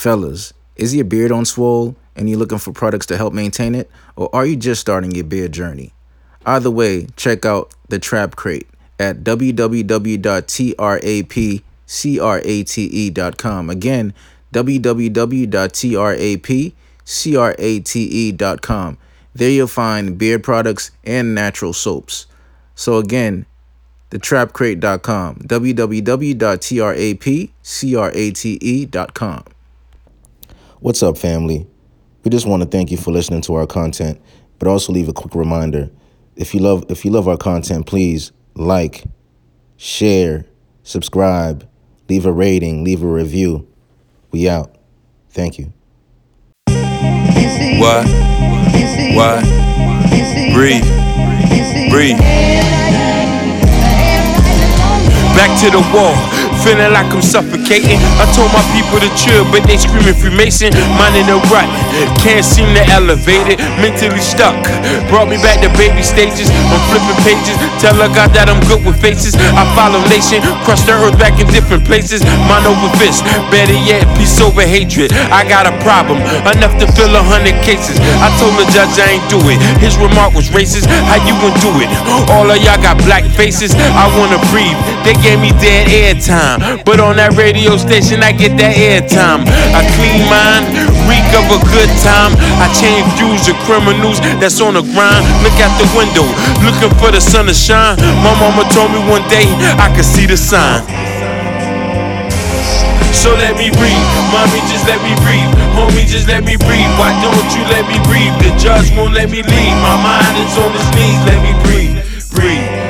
Fellas, is your beard on swole and you're looking for products to help maintain it? Or are you just starting your beard journey? Either way, check out the Trap Crate at www.trapcrate.com. Again, www.trapcrate.com. There you'll find beard products and natural soaps. So again, thetrapcrate.com, www.trapcrate.com. What's up, family? We just want to thank you for listening to our content, but also leave a quick reminder. If you love if you love our content, please like, share, subscribe, leave a rating, leave a review. We out. Thank you. What? What? Breathe. Breathe. Back to the wall. Feeling like I'm suffocating. I told my people to chill, but they screaming Freemason. Minding the rut. Can't seem to elevate it. Mentally stuck. Brought me back to baby stages. I'm flipping pages. Tell a God that I'm good with faces. I follow nation. Crush the earth back in different places. Mind over fist. Better yet, peace over hatred. I got a problem. Enough to fill a hundred cases. I told the judge I ain't do it. His remark was racist. How you gonna do it? All of y'all got black faces. I wanna breathe. They gave me dead air time. But on that radio station, I get that airtime. A clean mind, reek of a good time. I change views of criminals that's on the grind. Look out the window, looking for the sun to shine. My mama told me one day I could see the sign. So let me breathe, mommy, just let me breathe. Homie, just let me breathe. Why don't you let me breathe? The judge won't let me leave. My mind is on his knees. Let me breathe, breathe.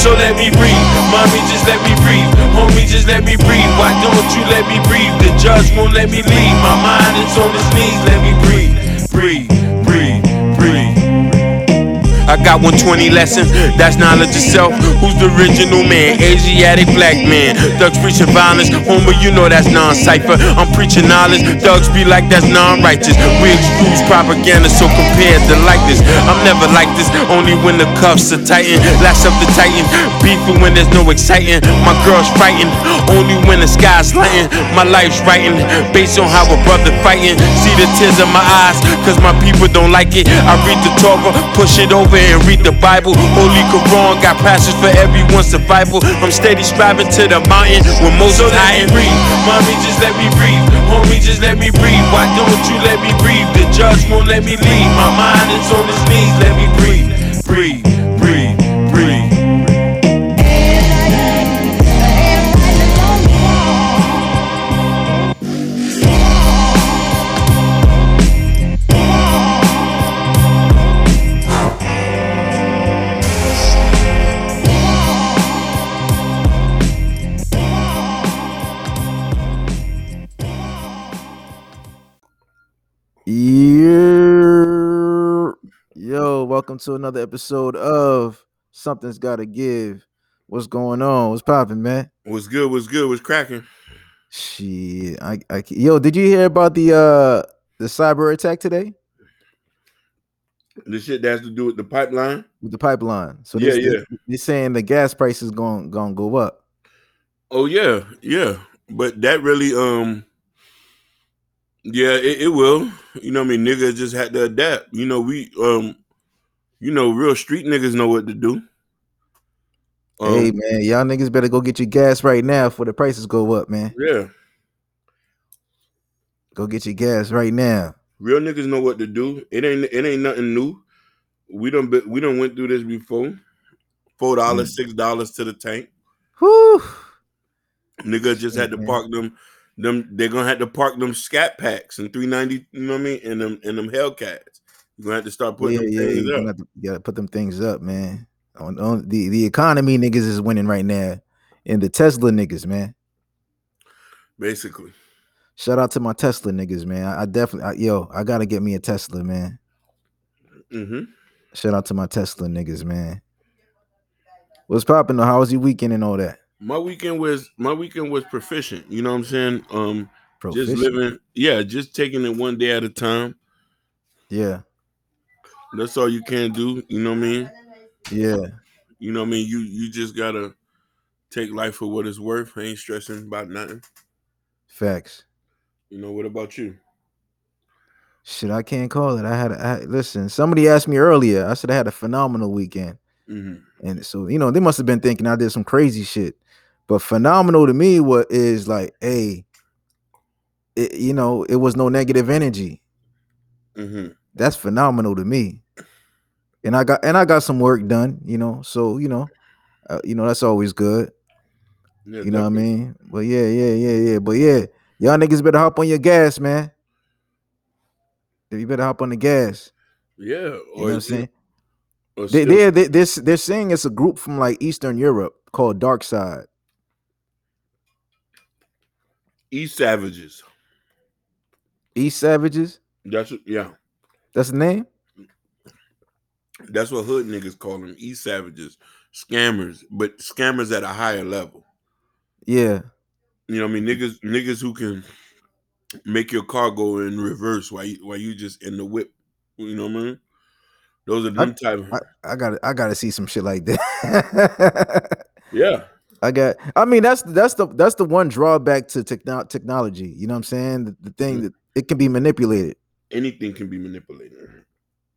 So let me breathe, mommy, just let me breathe. Homie, just let me breathe. Why don't you let me breathe? The judge won't let me leave. My mind is on his knees. Let me breathe, breathe, breathe. I got 120 lessons, that's knowledge itself. Who's the original man? Asiatic black man. Thugs preaching violence, homer, you know that's non cipher. I'm preaching knowledge, thugs be like that's non righteous. We excuse propaganda, so compared to like this. I'm never like this, only when the cuffs are tightened. Lash up the titan, beefing when there's no exciting. My girl's fighting, only when the sky's lighting. My life's writing, based on how a brother fighting. See the tears in my eyes, cause my people don't like it. I read the Torah, push it over and read the Bible. Holy Quran got passages for everyone's survival. I'm steady striving to the mountain with most so high and breathe. Mommy, just let me breathe. Homie, just let me breathe. Why don't you let me breathe? The judge won't let me leave. My mind is on his knees. Let me breathe, welcome to another episode of Something's Gotta Give. What's going on? What's popping, man? What's good? What's good? What's cracking? Shit. I, I yo, did you hear about the uh the cyber attack today The shit that has to do with the pipeline. with the pipeline? So Yeah, this- yeah. they're saying the gas price is going to go up. Oh yeah, yeah. But that really, um, yeah, it, it will. You know, what I mean, niggas just had to adapt. You know, we, um, you know, real street niggas know what to do. Um, hey man, y'all niggas better go get your gas right now before the prices go up, man. yeah, Go get your gas right now. real niggas know what to do. It ain't, it ain't nothing new. We don't, we don't went through this before. Four dollars, six dollars to the tank. Whew. Niggas just had to park them. Them they're gonna have to park them scat packs and three ninety. You know what I mean? And them and them Hellcats. You're gonna have to start putting yeah, them yeah, things you up. you gotta put them things up, man. On, on the the economy niggas is winning right now, and the Tesla niggas, man. Basically, Shout out to my Tesla niggas, man. I, I definitely, I, yo, I gotta get me a Tesla, man. hmm Shout out to my Tesla niggas, man. What's popping though? How was your weekend and all that? my weekend was my weekend was proficient. You know what I'm saying? Um, Proficient. just living, yeah, just taking it one day at a time. Yeah, That's all you can do. You know what I mean? yeah, You know what I mean? You you just gotta take life for what it's worth. Ain't stressing about nothing. Facts. You know, what about you? Shit, I can't call it. I had, a, I, listen. Somebody asked me earlier. I said I had a phenomenal weekend, hmm and so you know they must have been thinking I did some crazy shit. But phenomenal to me, what is like, hey, it, you know, it was no negative energy. hmm That's phenomenal to me. And I got and I got some work done. You know, so you know, uh, you know that's always good. Yeah, You know what I mean? But yeah, yeah, yeah, yeah. But yeah, y'all niggas better hop on your gas, man. You better hop on the gas. Yeah, You know what I'm saying? They, they're, they, they're, they're saying it's a group from like Eastern Europe called Dark Side. East Savages. East Savages. That's yeah. That's the name. That's what hood niggas call them. East Savages, scammers, but scammers at a higher level. Yeah. You know, what I mean, niggas, niggas who can make your car go in reverse while you while you just in the whip. You know what I mean? Those are them type. Of, I, I got I got to see some shit like that. yeah, I got. I mean, that's that's the that's the one drawback to techno- technology. You know what I'm saying? The, the thing Mhm. that it can be manipulated. Anything can be manipulated.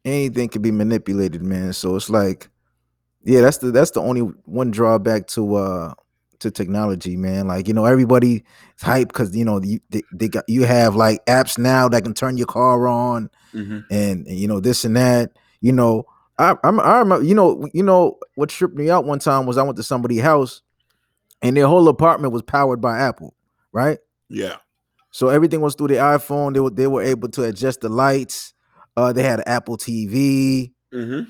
Anything can be manipulated, man. So it's like, yeah, that's the that's the only one drawback to uh to technology, man. Like you know, everybody is hype because you know you, they, they got you have like apps now that can turn your car on hmm and, and, you know this and that. You know, I I'm, I remember you know you know what tripped me out one time was I went to somebody's house and their whole apartment was powered by Apple, right? Yeah, So everything was through the iPhone. They were they were able to adjust the lights. Uh, they had Apple TV. hmm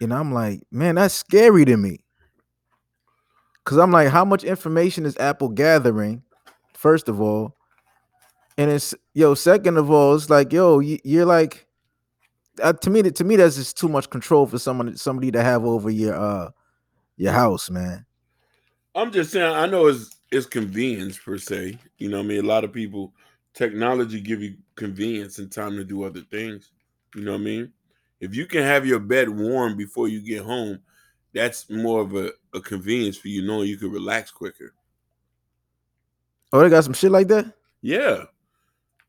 And I'm like, man, that's scary to me. Cause I'm like, how much information is Apple gathering? First of all, and it's yo. Second of all, it's like, yo, you, you're like, uh, to me, to me, that's just too much control for someone, somebody to have over your uh your house, man. I'm just saying. I know it's it's convenience per se. You know, what I mean, a lot of people, technology give you convenience and time to do other things. You know what I mean? If you can have your bed warm before you get home, that's more of a, a convenience for you, knowing you can relax quicker. Oh, they got some shit like that. Yeah.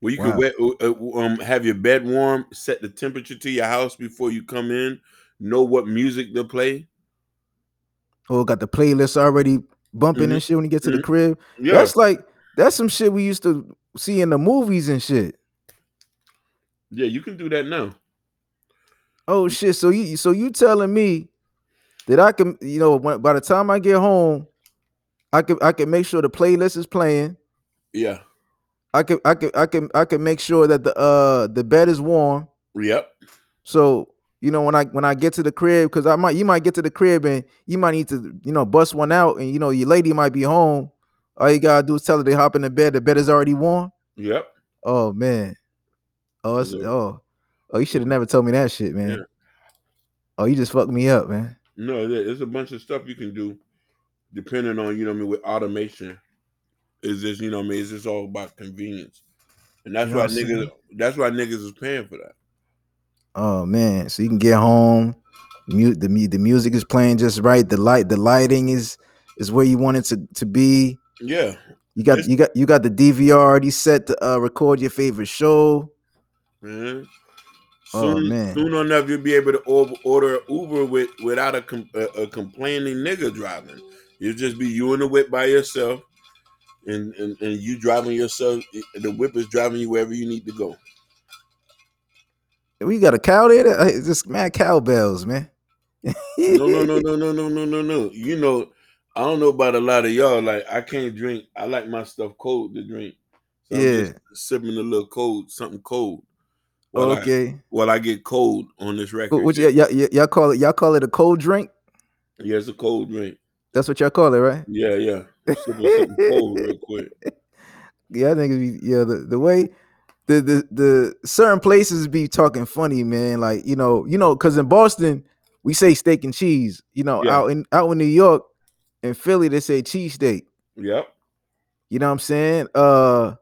Well, you Wow. can wet, uh, uh, um, have your bed warm, set the temperature to your house before you come in, know what music to play. Oh, got the playlist already bumping and shit when you get to the mhm. crib. Yeah. That's like that's some shit we used to see in the movies and shit. yeah, you can do that now. Oh shit! So you so you telling me that I can you know when, by the time I get home, I can I can make sure the playlist is playing. Yeah. I can I can I can I can make sure that the uh the bed is warm. Yep. So you know when I when I get to the crib because I might you might get to the crib and you might need to you know bust one out and you know your lady might be home. All you gotta do is tell her to hop in the bed. The bed is already warm. Yep. Oh man. Oh Yeah. oh oh you should have never told me that shit, man. Yeah. Oh you just fucked me up, man. No, there's a bunch of stuff you can do depending on, you know what I mean, with automation. Is this, you know what I mean, it's just all about convenience. And that's You know why what I'm saying? niggas that's why niggas is paying for that. Oh man, so you can get home. Mute the the music is playing just right. The light, the lighting is is where you want it to, to be. Yeah. You got you got you got the DVR already set to uh, record your favorite show. Man. Oh, man. soon enough, you'll be able to or- order Uber with without a, com- a, a complaining nigga driving. You'll just be you in the whip by yourself, and, and and you driving yourself. The whip is driving you wherever you need to go. We got a cow there. It's just mad cowbells, man. No, no, no, no, no, no, no, no, no. You know, I don't know about a lot of y'all. Like, I can't drink. I like my stuff cold to drink. So I'm Yeah. just sipping a little cold, something cold. While I, okay. while I get cold on this record. Wh- Which y'all, y'all, y'all call it? Y'all call it a cold drink? yeah, it's a cold drink. That's what y'all call it, right? Yeah, yeah. Something cold real quick. Yeah, I think it'd be, yeah, the, the way the, the the certain places be talking funny, man. Like, you know, you know, because in Boston, we say steak and cheese. You know, Yeah. out in out in New York and Philly, they say cheese steak. Yep. You know what I'm saying? Uh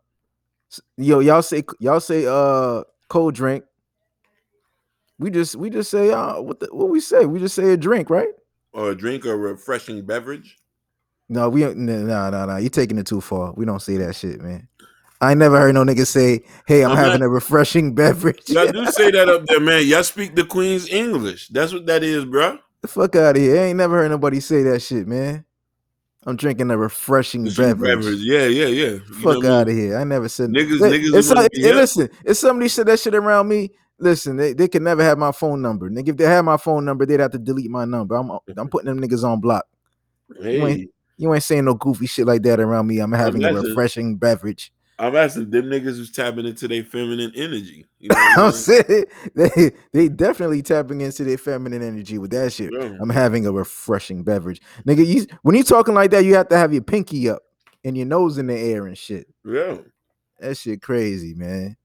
yo, y'all say y'all say uh cold drink. We just we just say uh what the, what we say? We just say a drink, right? Or a drink or a refreshing beverage. No, we no no no. You're taking it too far. We don't say that shit, man. I ain't never heard no nigga say, "Hey, I'm, I'm having not- a refreshing beverage." Y'all do say that up there, man. Y'all speak the Queen's English. That's what that is, bro. the fuck out of here! I ain't never heard nobody say that shit, man. I'm drinking a refreshing beverage. Yeah, yeah, yeah. You Fuck what I mean? out of here! I never said Niggas- They- niggas It's wanna like- hey, listen, if somebody said that shit around me, listen, they, they can never have my phone number. Nigga, if they had my phone number, they'd have to delete my number. I'm I'm putting them niggas on block. Hey, You ain't saying no goofy shit like that around me. I'm having a refreshing beverage. I'm asking them niggas who's tapping into their feminine energy. You know I'm saying they they definitely tapping into their feminine energy with that shit. Yeah. I'm having a refreshing beverage, nigga. You when you talking like that, you have to have your pinky up and your nose in the air and shit. Yeah. That shit crazy, man.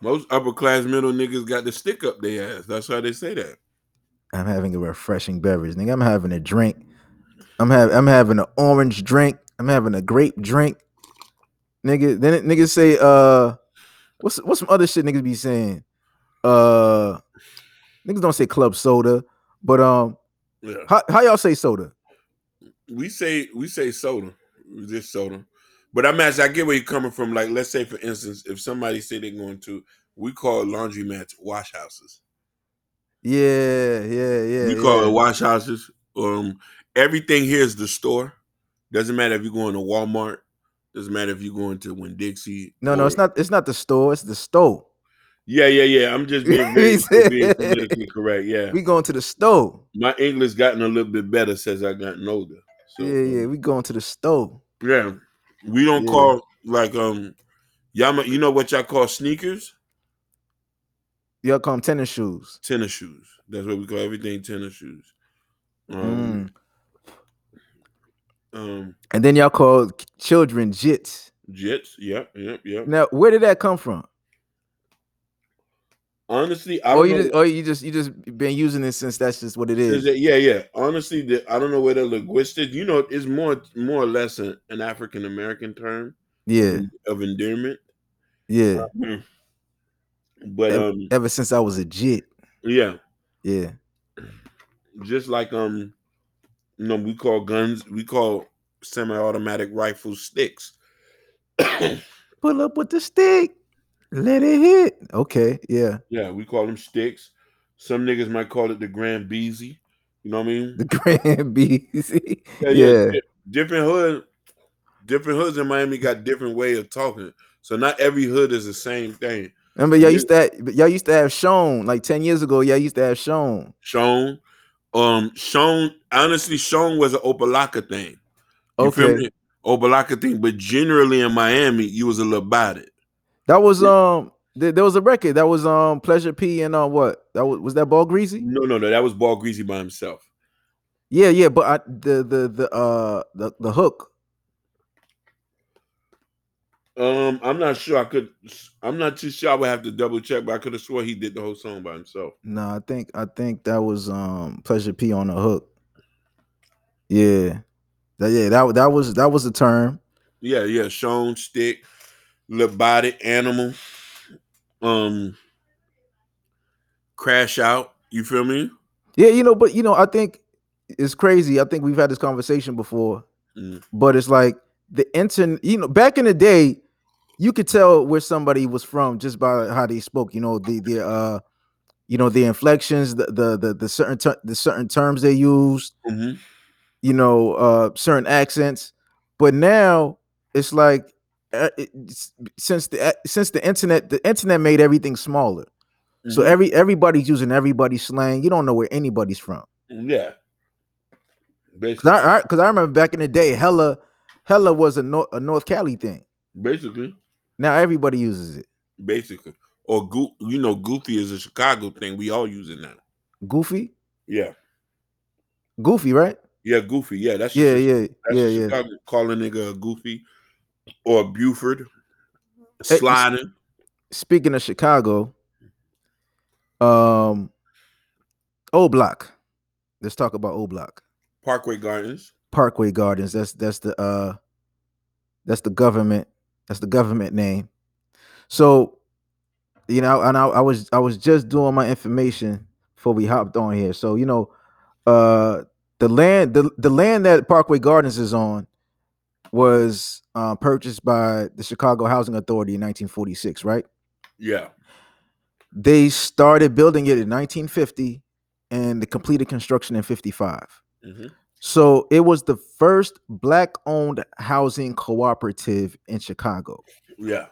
Most upper class middle niggas got the stick up their ass. That's why they say that. I'm having a refreshing beverage, nigga. I'm having a drink. I'm having I'm having an orange drink. I'm having a grape drink. Nigga, then niggas say uh what's what's some other shit niggas be saying? Uh niggas don't say club soda, but um Yeah. how, how y'all say soda? We say we say soda. Just soda. But I'm asking, I get where you're coming from. Like, let's say for instance, if somebody say they're going to, we call laundromats wash houses. Yeah, yeah, yeah. we call yeah. it wash houses. Um, everything here is the store. Doesn't matter if you're going to Walmart. Doesn't matter if you're going to Winn Dixie. No, no, it's not it's not the store, it's the stove. Yeah, yeah, yeah. I'm just being very, being politically correct. Yeah, We going to the stove. my English gotten a little bit better since I gotten older. So, yeah, yeah, um, we going to the stove. yeah. We don't Yeah. call like um, y'all. You know what y'all call sneakers? Y'all call them tennis shoes. Tennis shoes. That's what we call everything. Tennis shoes. Um, Mm. Um, And then y'all call children jits. Jits, Yep, yep, yep. Now, where did that come from? Honestly, I Or you just, or you just you just been using it since that's just what it Is is. it- yeah, yeah. Honestly, the, I don't know where the linguistic. You know, it's more more or less an, an African American term Yeah, of endearment. yeah. But Ev- um, Ever since I was a jit. yeah, Yeah. just like um, you know, we call guns, we call semi-automatic rifles sticks. Pull up with the stick. Let it hit. Okay. Yeah. yeah, we call them sticks. Some niggas might call it the Grand Beezy. You know what I mean? The Grand BC. Yeah, Yeah. di- Different hood, different hoods in Miami got different way of talking. So not every hood is the same thing. Remember, y'all used to have, y'all used to have shown like 10 years ago. Y'all used to have shown. Sean, um, Sean. Honestly, Sean was an Opa-locka thing. You feel Okay. me? Opa-locka thing, but generally in Miami, you was a little about it. That was um th- there was a record that was um Pleasure P and uh what? That was was that Ball Greezy? No, no, no. That was Ball Greezy by himself. Yeah, yeah, but I, the the the uh the, the hook. Um, I'm not sure. I could. I'm not too sure. I would have to double check, but I could have swore he did the whole song by himself. No, I think I think that was um Pleasure P on the hook. Yeah. That, yeah, that that was that was the term. Yeah, yeah. Sean Stick, Body, Animal, um, Crash Out. You feel me? Yeah, you know, but you know, I think it's crazy. I think we've had this conversation before, Mm. but it's like the internet, you know, back in the day, you could tell where somebody was from just by how they spoke, you know, the the uh you know, the inflections, the the the, the certain ter- the certain terms they used, hmm you know, uh certain accents. But now it's like uh, it's, since the uh, since the internet the internet made everything smaller. So Mhm. every everybody's using everybody's slang. You don't know where anybody's from. yeah. Cause I, I, I remember back in the day, hella, hella was a North, a North Cali thing. basically, Now everybody uses it. basically, or Goo, you know, Goofy is a Chicago thing. We all use it now. Goofy, Yeah, Goofy, right? yeah, Goofy. Yeah, that's Yeah, yeah, That's yeah, yeah. Chicago calling nigga a Goofy or Buford sliding. Speaking of Chicago, um, O Block. Let's talk about O Block. Parkway Gardens. Parkway Gardens. That's that's the uh, that's the government. That's the government name. So, you know, and I, I was I was just doing my information before we hopped on here. So, you know, uh, the land the the land that Parkway Gardens is on, was uh, purchased by the Chicago Housing Authority in 1946, right? Yeah. They started building it in 1950 and they completed construction in 55. hmm So it was the first black owned housing cooperative in Chicago. Yeah.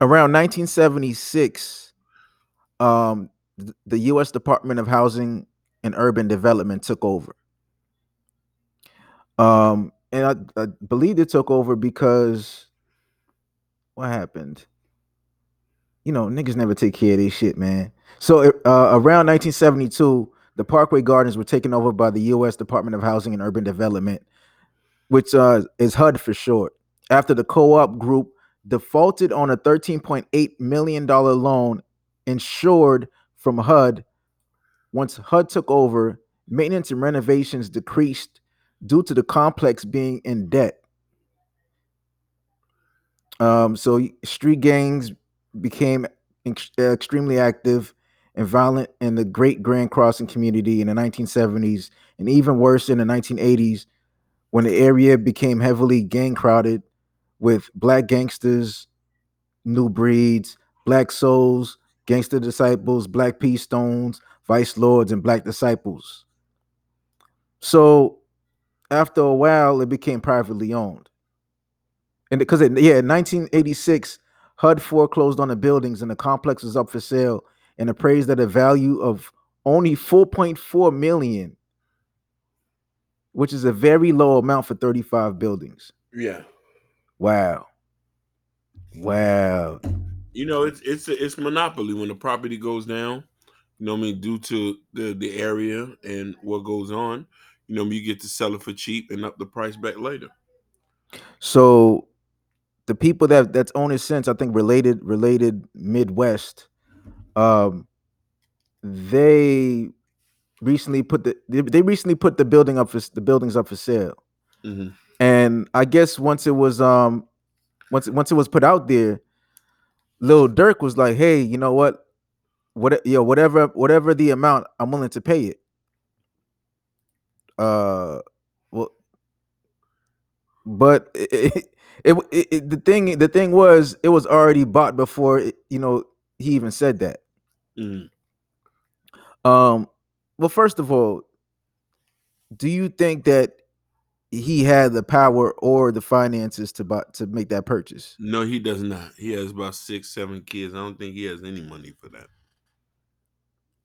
Around 1976, um, the U.S. Department of Housing and Urban Development took over. Um, and I, I believe it took over because what happened? You know, niggas never take care of this shit, man. So uh, around 1972, the Parkway Gardens were taken over by the U.S. Department of Housing and Urban Development, which uh, is HUD for short. After the co-op group defaulted on a 13.8 million dollar loan insured from HUD, once HUD took over, maintenance and renovations decreased due to the complex being in debt. Um, so street gangs became ex- extremely active and violent in the Great Grand Crossing community in the 1970s, and even worse in the 1980s when the area became heavily gang crowded with black gangsters, new breeds, black souls, gangster disciples, black peace stones, vice lords, and black disciples. So after a while, it became privately owned. And because yeah, in 1986, HUD foreclosed on the buildings and the complex was up for sale and appraised at a value of only 4.4 million, which is a very low amount for 35 buildings. Yeah. Wow. Wow. You know, it's it's a, it's monopoly when the property goes down. You know what I mean? Due to the the area and what goes on, you know, you get to sell it for cheap and up the price back later. So the people that that's owned it since, I think related related Midwest, um, they recently put the they, recently put the building up for the buildings up for sale. hmm And I guess once it was um once once it was put out there, Lil Durk was like, "Hey, you know what? What yo, whatever whatever the amount, I'm willing to pay it." Uh, well, but it, it, it, it, it- the thing the thing was it was already bought before it, you know he even said that. Hmm Um, well, first of all, do you think that he had the power or the finances to buy to make that purchase? No, he does not. He has about six, seven kids. I don't think he has any money for that.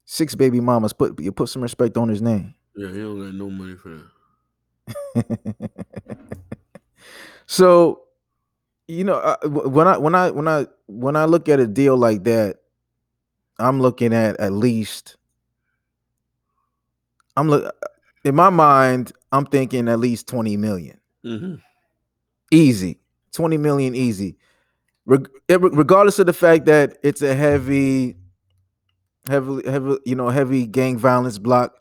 Six baby mamas. Put you put some respect on his name. Yeah, he don't got no money for that. so, you know, uh, when I when I when I when I look at a deal like that, I'm looking at at least. I'm look in my mind. I'm thinking at least twenty million. hmm easy 20 million easy it- regardless of the fact that it's a heavy heavily heavy you know heavy gang violence block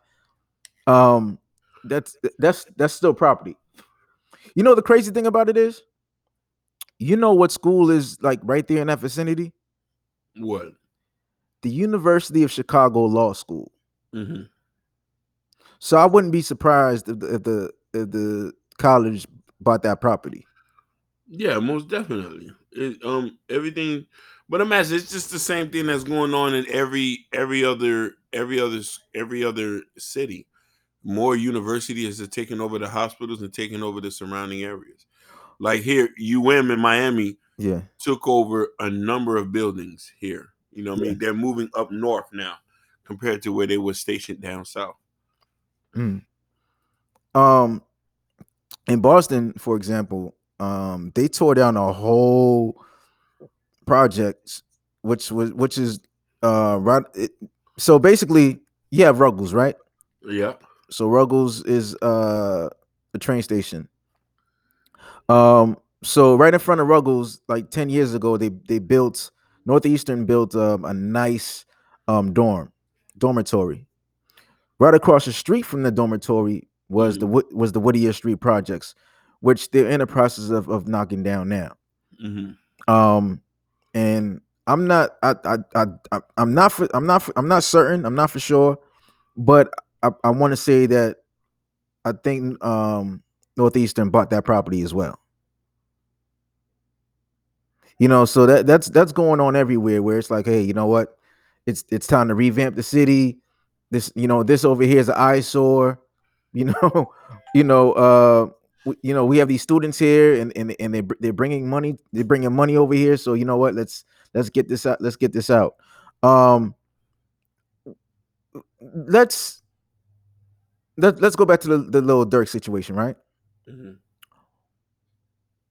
um that's that's that's still property you know the crazy thing about it is you know what school is like right there in that vicinity What? The university of chicago law school hmm so i wouldn't be surprised if the if the, if the college bought that property Yeah, most definitely. It, um, everything, but imagine it's just the same thing that's going on in every every other every other every other city. More universities are taking over the hospitals and taking over the surrounding areas. Like here, UM in Miami yeah took over a number of buildings here. You know, what I mean, they're moving up north now compared to where they were stationed down south. Mm. Um, in Boston, for example, um, they tore down a whole project, which was which is uh right. It, so basically, you have Ruggles, right? Yeah. So Ruggles is uh the train station. Um, so right in front of Ruggles, like ten years ago, they they built Northeastern built um, a nice um dorm dormitory. Right across the street from the dormitory was the was the Whittier Street projects, which they're in the process of of knocking down now. hmm Um, and I'm not I I, I I I'm not for I'm not for, I'm not certain I'm not for sure, but I, I want to say that I think um Northeastern bought that property as well. You know, so that that's that's going on everywhere where it's like, hey, you know what? It's it's time to revamp the city. This, you know, this over here is an eyesore. You know, you know, uh, we, you know, we have these students here, and and and they they're bringing money. They're bringing money over here. So you know what? Let's let's get this out. Let's get this out. Um, let's let, let's go back to the, the Lil Durk situation, right? Mhm.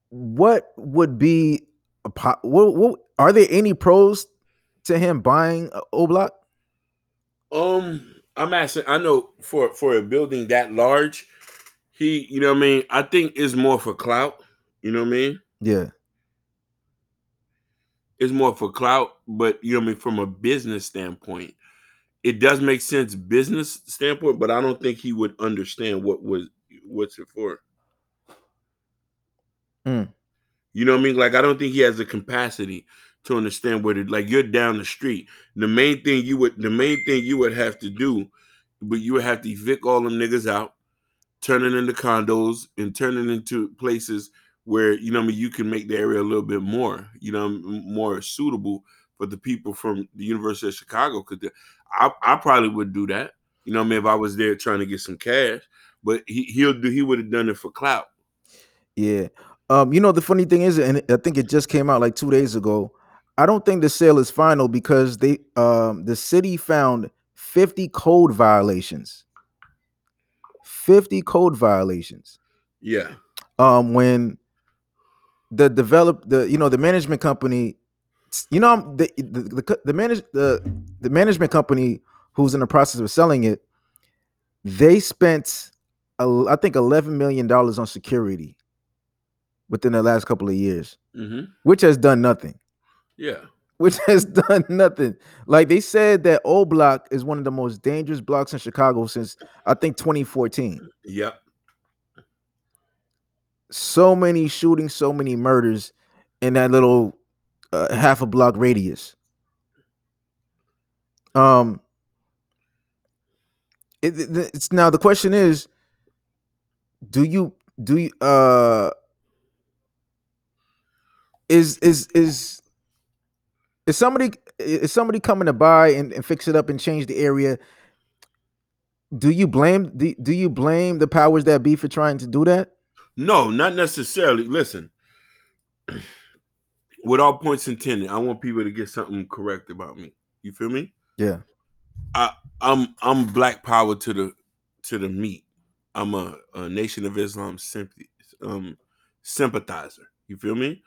What would be what, what are there any pros to him buying uh, O Block? Um, I'm asking. I know for for a building that large, he, you know, what I mean, I think is more for clout. You know what I mean? Yeah, It's more for clout, but you know, what I mean, from a business standpoint, it does make sense business standpoint. But I don't think he would understand what was what's it for. Mm. You know what I mean? Like I don't think he has the capacity to understand what it like you're down the street. The main thing you would the main thing you would have to do, but you would have to evict all them niggas out, turn it into condos and turn it into places where you know I mean you can make the area a little bit more, you know, more suitable for the people from the University of Chicago. Cause I, I probably would do that. You know what I mean if I was there trying to get some cash. But he he'll do he would have done it for clout. yeah. Um, you know the funny thing is, and I think it just came out like two days ago. I don't think the sale is final because they um the city found 50 code violations. 50 code violations. Yeah. um when the develop the you know the management company you know the the the, the manage the the management company who's in the process of selling it they spent i think 11 million dollars on security within the last couple of years hmm which has done nothing Yeah. which has done nothing like they said that O Block is one of the most dangerous blocks in chicago since i think 2014 Yep. so many shootings, so many murders in that little uh, half a block radius. Um, it, it- it's now the question is, do you do you uh is is is is somebody is somebody coming to buy and, and fix it up and change the area? Do you blame do, do you blame the powers that be for trying to do that? No, not necessarily. Listen, with all points intended, I want people to get something correct about me. You feel me? Yeah. i i'm I'm black power to the to the meat. I'm a, a Nation of Islam sympathy, um, sympathizer. You feel me?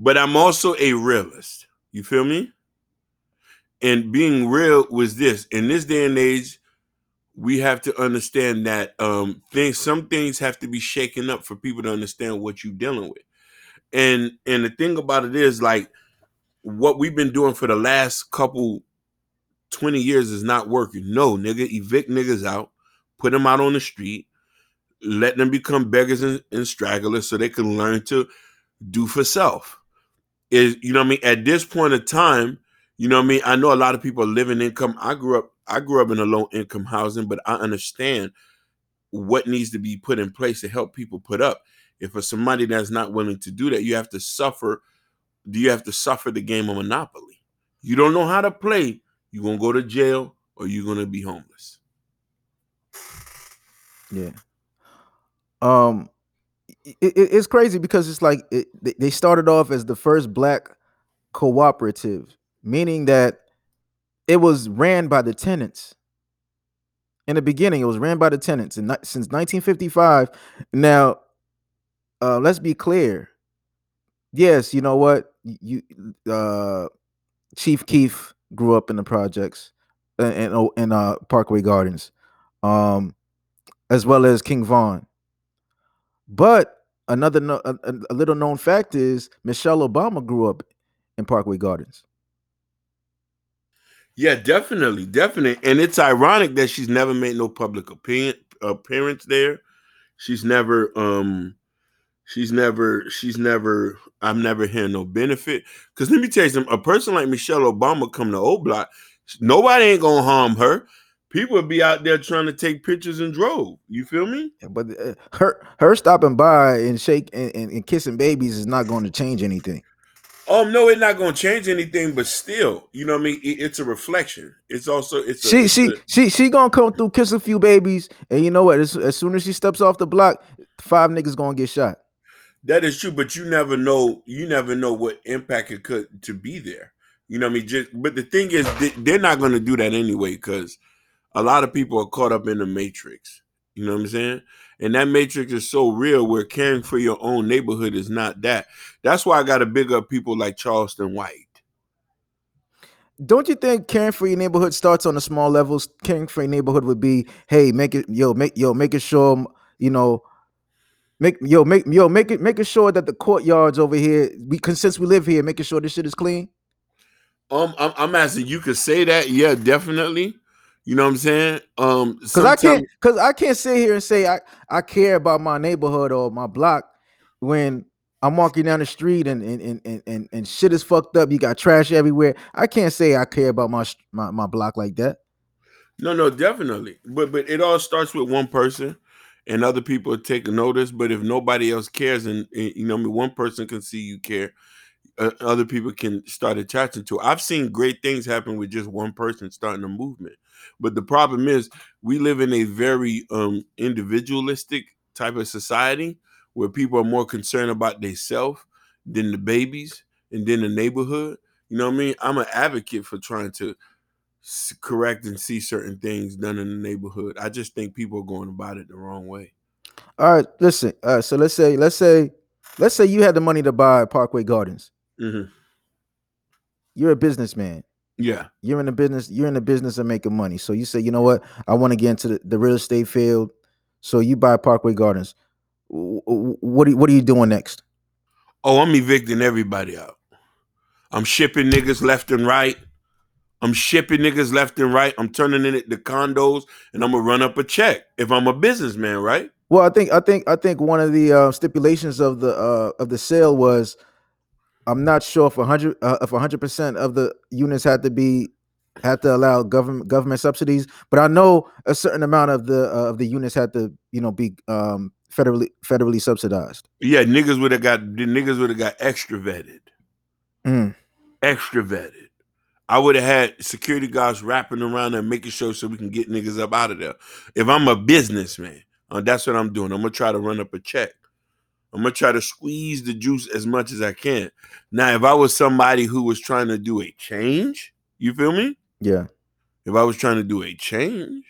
But I'm also a realist. You feel me? And being real was this in this day and age, we have to understand that um things some things have to be shaken up for people to understand what you're dealing with. And and the thing about it is like what we've been doing for the last couple 20 years is not working. No, nigga, evict niggas out, put them out on the street, let them become beggars and, and stragglers so they can learn to do for self. Is you know what I mean? At this point of time, you know I mean? I know a lot of people are living income. I grew up, I grew up in a low income housing, but I understand what needs to be put in place to help people put up. If for somebody that's not willing to do that, you have to suffer. Do you have to suffer the game of monopoly? You don't know how to play, you're gonna go to jail or you're gonna be homeless. Yeah. Um, it, it- it's crazy because it's like it, they- started off as the first black cooperative, meaning that it was ran by the tenants. In the beginning, it was ran by the tenants, and since 1955. Now, uh, let's be clear. Yes, you know what you uh, Chief Keef grew up in the projects and in, in, in uh, Parkway Gardens. Um, as well as King Von. But another no, a, a- a little known fact is Michelle Obama grew up in Parkway Gardens. Yeah, definitely, definitely. And it's ironic that she's never made no public opinion appearance there. She's never um she's never she's never I'm never hearing no benefit. Cause let me tell you something, a person like Michelle Obama come to O Block, nobody ain't gonna harm her. People would be out there trying to take pictures and drove. You feel me? Yeah, But uh, her her stopping by and shake and, and, and kissing babies is not going to change anything. Um, no, it's not gonna change anything, but still, you know what I mean. It- it's a reflection. It's also it's a, She it's she a- she she gonna come through, kiss a few babies, and you know what? As, as soon as she steps off the block, five niggas gonna get shot. That is true, but you never know. You never know what impact it could to be there. You know what I mean? Just but the thing is, they, they're not going to do that anyway because a lot of people are caught up in the matrix. You know what I'm saying? And that matrix is so real. Where caring for your own neighborhood is not that. That's why I got to big up people like Charleston White. Don't you think caring for your neighborhood starts on the small levels? Caring for your neighborhood would be, hey, make it yo, make yo, making sure you know, make yo, make yo, make it making sure that the courtyards over here, we since we live here, making sure this shit is clean. Um, I'm, I'm asking. You could say that, yeah, definitely. You know what I'm saying? Um, Cause I can't, cause I can't sit here and say I I care about my neighborhood or my block when I'm walking down the street and and and and and, shit is fucked up. You got trash everywhere. I can't say I care about my my, my block like that. No, no, definitely. But but it all starts with one person, and other people take notice. But if nobody else cares, and, and, you know, I mean, one person can see you care, uh, other people can start attaching to. it. I've seen great things happen with just one person starting a movement. But the problem is, we live in a very um individualistic type of society where people are more concerned about themselves than the babies and then the neighborhood. You know what I mean? I'm an advocate for trying to correct and see certain things done in the neighborhood. I just think people are going about it the wrong way. All right, listen. All right, so let's say let's say let's say you had the money to buy Parkway Gardens. hmm You're a businessman. Yeah. You're in the business. You're in the business of making money. So you say, you know what? I want to get into the, the real estate field. So you buy Parkway Gardens. Wh- wh- What are you, what are you doing next? Oh, I'm evicting everybody out. I'm shipping niggas left and right. I'm shipping niggas left and right. I'm turning in it the condos, and I'm gonna run up a check if I'm a businessman, right? Well, I think I think I think one of the uh, stipulations of the uh, of the sale was, I'm not sure if hundred uh, if hundred percent of the units had to be had to allow government government subsidies, but I know a certain amount of the uh, of the units had to you know be um, federally federally subsidized. Yeah, niggas would have got the niggas would have got extra vetted. Mm. extra vetted. I would have had security guards wrapping around and making sure so we can get niggas up out of there. If I'm a businessman, uh, that's what I'm doing. I'm gonna try to run up a check. I'm gonna try to squeeze the juice as much as I can. Now, if I was somebody who was trying to do a change, you feel me? Yeah. If I was trying to do a change,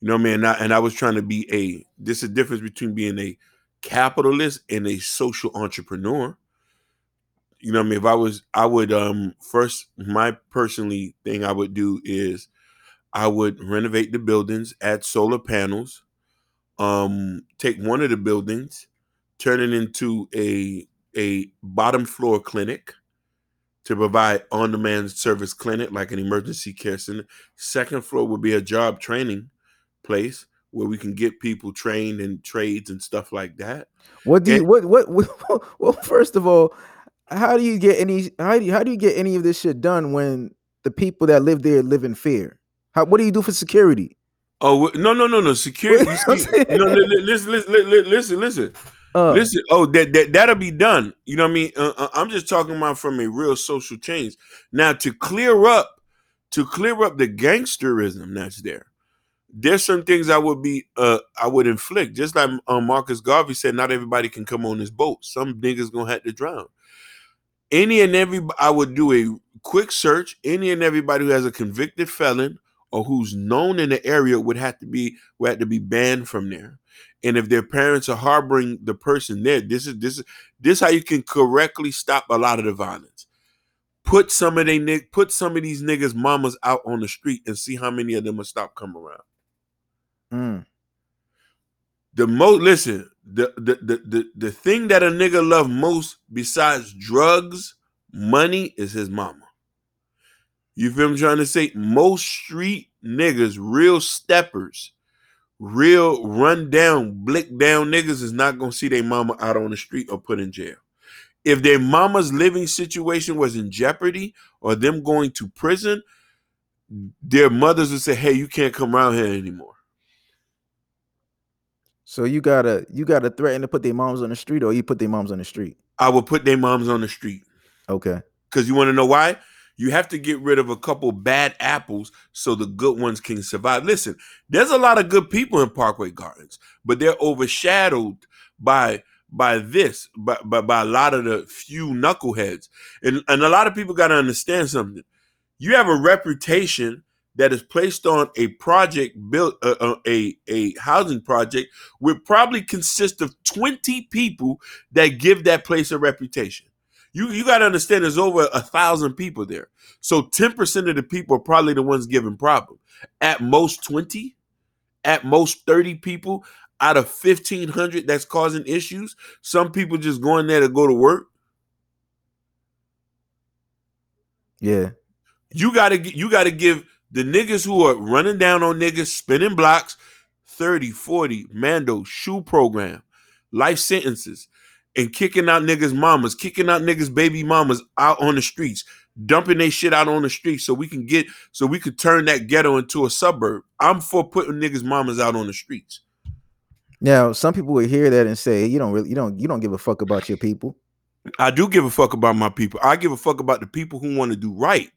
you know what I mean, and I, and I was trying to be a. There's a difference between being a capitalist and a social entrepreneur you know what I mean? If I was, I would um first my personally thing I would do is I would renovate the buildings, add solar panels, um, take one of the buildings, turn it into a a bottom floor clinic to provide on-demand service clinic like an emergency care center. Second floor would be a job training place where we can get people trained in trades and stuff like that. What do you And- what what, what well first of all, how do you get any how do you, how do you get any of this shit done when the people that live there live in fear? How what do you do for security? Oh no no no no security! What You see, saying? no, li- listen, listen, li- li- listen, listen, Uh, listen. Oh, that that that'll be done. You know what I mean? Uh, uh, I'm just talking about from a real social change. Now to clear up, to clear up the gangsterism that's there. There's some things I would be, uh, I would inflict. Just like um, Marcus Garvey said, not everybody can come on this boat. Some niggas gonna have to drown. Any and every, I would do a quick search. Any and everybody who has a convicted felon or who's known in the area would have to be would have to be banned from there. And if their parents are harboring the person there, this is this is this is how you can correctly stop a lot of the violence. Put some of they put some of these niggas mamas out on the street and see how many of them will stop coming around. mm, The most listen, the the, the the the thing that a nigga love most besides drugs, money is his mama. You feel what I'm trying to say? Most street niggas, real steppers, real run down, blick down niggas is not gonna see their mama out on the street or put in jail. If their mama's living situation was in jeopardy or them going to prison, their mothers would say, "Hey, you can't come around here anymore." So you gotta you gotta threaten to put their moms on the street, or you put their moms on the street. I would put their moms on the street Okay. because you want to know why? You have to get rid of a couple bad apples so the good ones can survive. Listen, there's a lot of good people in Parkway Gardens, but they're overshadowed by by this, by, by, by a lot of the few knuckleheads. And, and a lot of people got to understand something. You have a reputation that is placed on a project built, uh, uh, a, a housing project, would probably consist of 20 people that give that place a reputation. You, you got to understand there's over a thousand people there. So 10% of the people are probably the ones giving problem. At most 20, at most 30 people out of 1500 that's causing issues. Some people just going there to go to work. Yeah. You got to you got to give the niggas who are running down on niggas spinning blocks 30, 40 Mando shoe program, life sentences and kicking out niggas mamas, kicking out niggas baby mamas out on the streets, dumping their shit out on the streets so we can get so we could turn that ghetto into a suburb. I'm for putting niggas mamas out on the streets. Now, some people would hear that and say, "You don't really, you don't, you don't give a fuck about your people." I do give a fuck about my people. I give a fuck about the people who want to do right.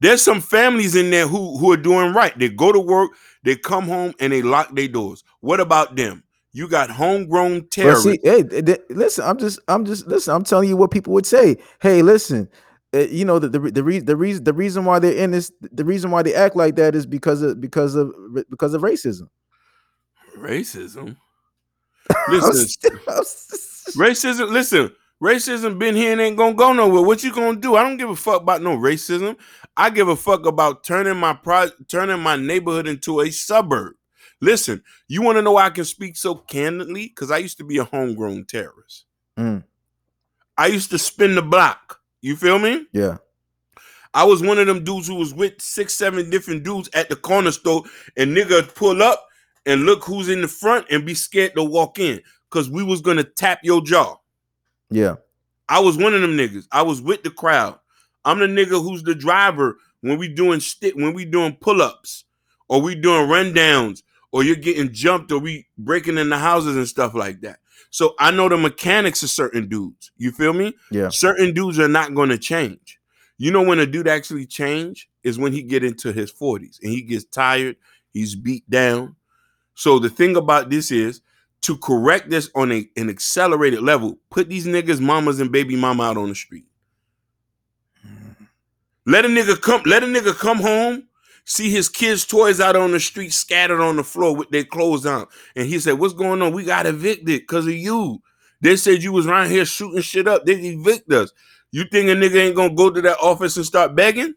There's some families in there who who are doing right. They go to work, they come home, and they lock their doors. What about them? You got homegrown terrorists. see, hey, th- listen, I'm just, I'm just, listen, I'm telling you what people would say. Hey, listen, uh, you know the the the reason the reason the reason why they're in this the reason why they act like that is because of because of because of racism. Racism. Listen, still- I'm s- racism. Listen, racism been here and ain't gonna go nowhere. What you gonna do? I don't give a fuck about no racism. I give a fuck about turning my pro- turning my neighborhood into a suburb. Listen, you want to know why I can speak so candidly? Because I used to be a homegrown terrorist. Mm. I used to spin the block. You feel me? yeah, I was one of them dudes who was with six, seven different dudes at the corner store, and nigga pull up and look who's in the front and be scared to walk in because we was gonna tap your jaw. yeah, I was one of them niggas. I was with the crowd. I'm the nigga who's the driver when we doing stick when we doing pull-ups or we doing rundowns or you're getting jumped or we breaking in the houses and stuff like that. So I know the mechanics of certain dudes. You feel me? yeah. certain dudes are not going to change. You know when a dude actually change is when he get into his 40s and he gets tired, he's beat down. So the thing about this is to correct this on a, an accelerated level, put these niggas mamas and baby mama out on the street. Mm. Let a nigga come let a nigga come home, see his kids' toys out on the street scattered on the floor with their clothes on. And he said, What's going on? We got evicted because of you. They said you was around here shooting shit up. They evict us. You think a nigga ain't gonna go to that office and start begging?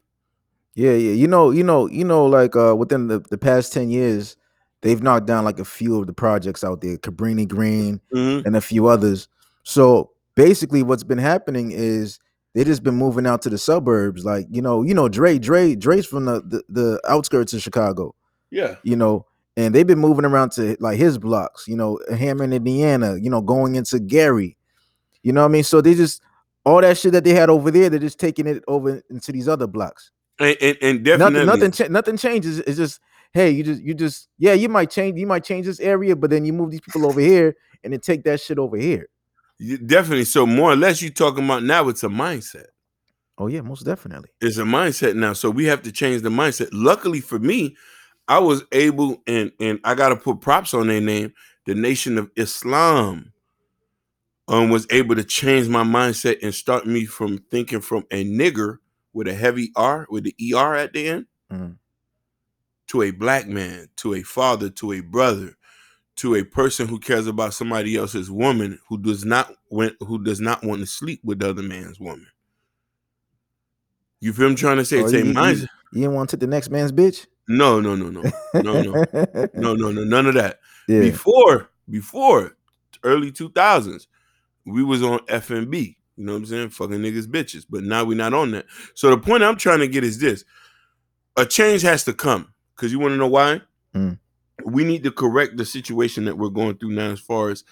Yeah, yeah. You know, you know, you know, like uh within the, the past 10 years, they've knocked down like a few of the projects out there, Cabrini Green Mhm. and a few others. So basically what's been happening is they just been moving out to the suburbs. Like, you know, you know, Dre, Dre, Dre's from the the, the outskirts of Chicago, Yeah. you know, and they've been moving around to like his blocks, you know, Hammond, Indiana, you know, going into Gary. You know what I mean? So they just all that shit that they had over there, they're just taking it over into these other blocks And, and, and definitely nothing nothing nothing changes it's just hey you just you just yeah you might change you might change this area but then you move these people over here and then take that shit over here you- definitely. So more or less you talking about now it's a mindset. oh yeah most definitely It's a mindset now. So we have to change the mindset. Luckily for me, I was able and and I gotta put props on their name. The Nation of Islam um was able to change my mindset and start me from thinking from a nigger with a heavy R with the ER at the end Mhm. to a black man, to a father, to a brother, to a person who cares about somebody else's woman who does not want who does not want to sleep with the other man's woman. You feel I'm trying to say? Oh, It's you, a you- you didn't want to take the next man's bitch No, no, no, no, no, no, no, no, no, none of that. yeah Before, before early two thousands, we was on FMB. You know what I'm saying? Fucking niggas, bitches. But now we're not on that. So the point I'm trying to get is this: a change has to come. Cause you want to know why? Mm. We need to correct the situation that we're going through now, as far as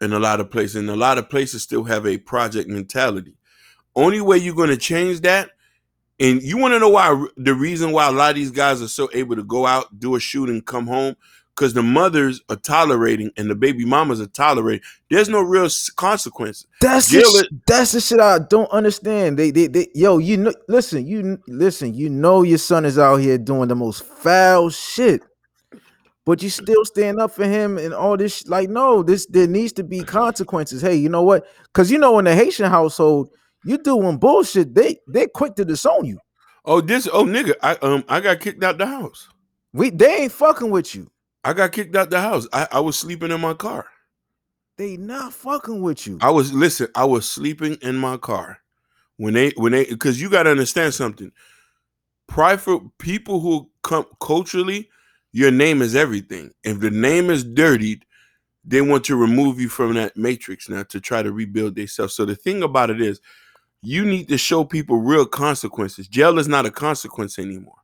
in a lot of places. And a lot of places still have a project mentality. Only way you're going to change that And you want to know why the reason why a lot of these guys are so able to go out, do a shoot, and come home? Because the mothers are tolerating and the baby mamas are tolerating. There's no real consequences. That's the, sh- that's the shit I don't understand. They, they, they, yo, you know, listen, you listen, you know, your son is out here doing the most foul shit, but you still stand up for him and all this. Like, no, this there needs to be consequences. Hey, you know what? Because you know, in the Haitian household, you doing bullshit. They they quick to disown you. Oh, this oh nigga, I um I got kicked out the house. We they ain't fucking with you. I got kicked out the house. I, I was sleeping in my car. They not fucking with you. I was listen, I was sleeping in my car. When they when they because you gotta understand something. Private people who come culturally, your name is everything. If the name is dirtied, they want to remove you from that matrix now to try to rebuild themselves. So the thing about it is, you need to show people real consequences. Jail is not a consequence anymore.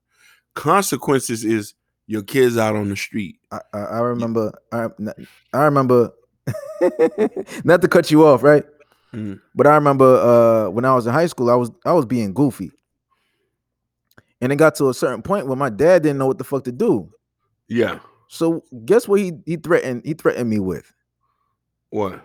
Consequences is your kids out on the street. I, I, I remember. I, I remember. not to cut you off, right? Mm. But I remember uh, when I was in high school, I was I was being goofy, and it got to a certain point where my dad didn't know what the fuck to do. Yeah. So guess what he he threatened he threatened me with? What?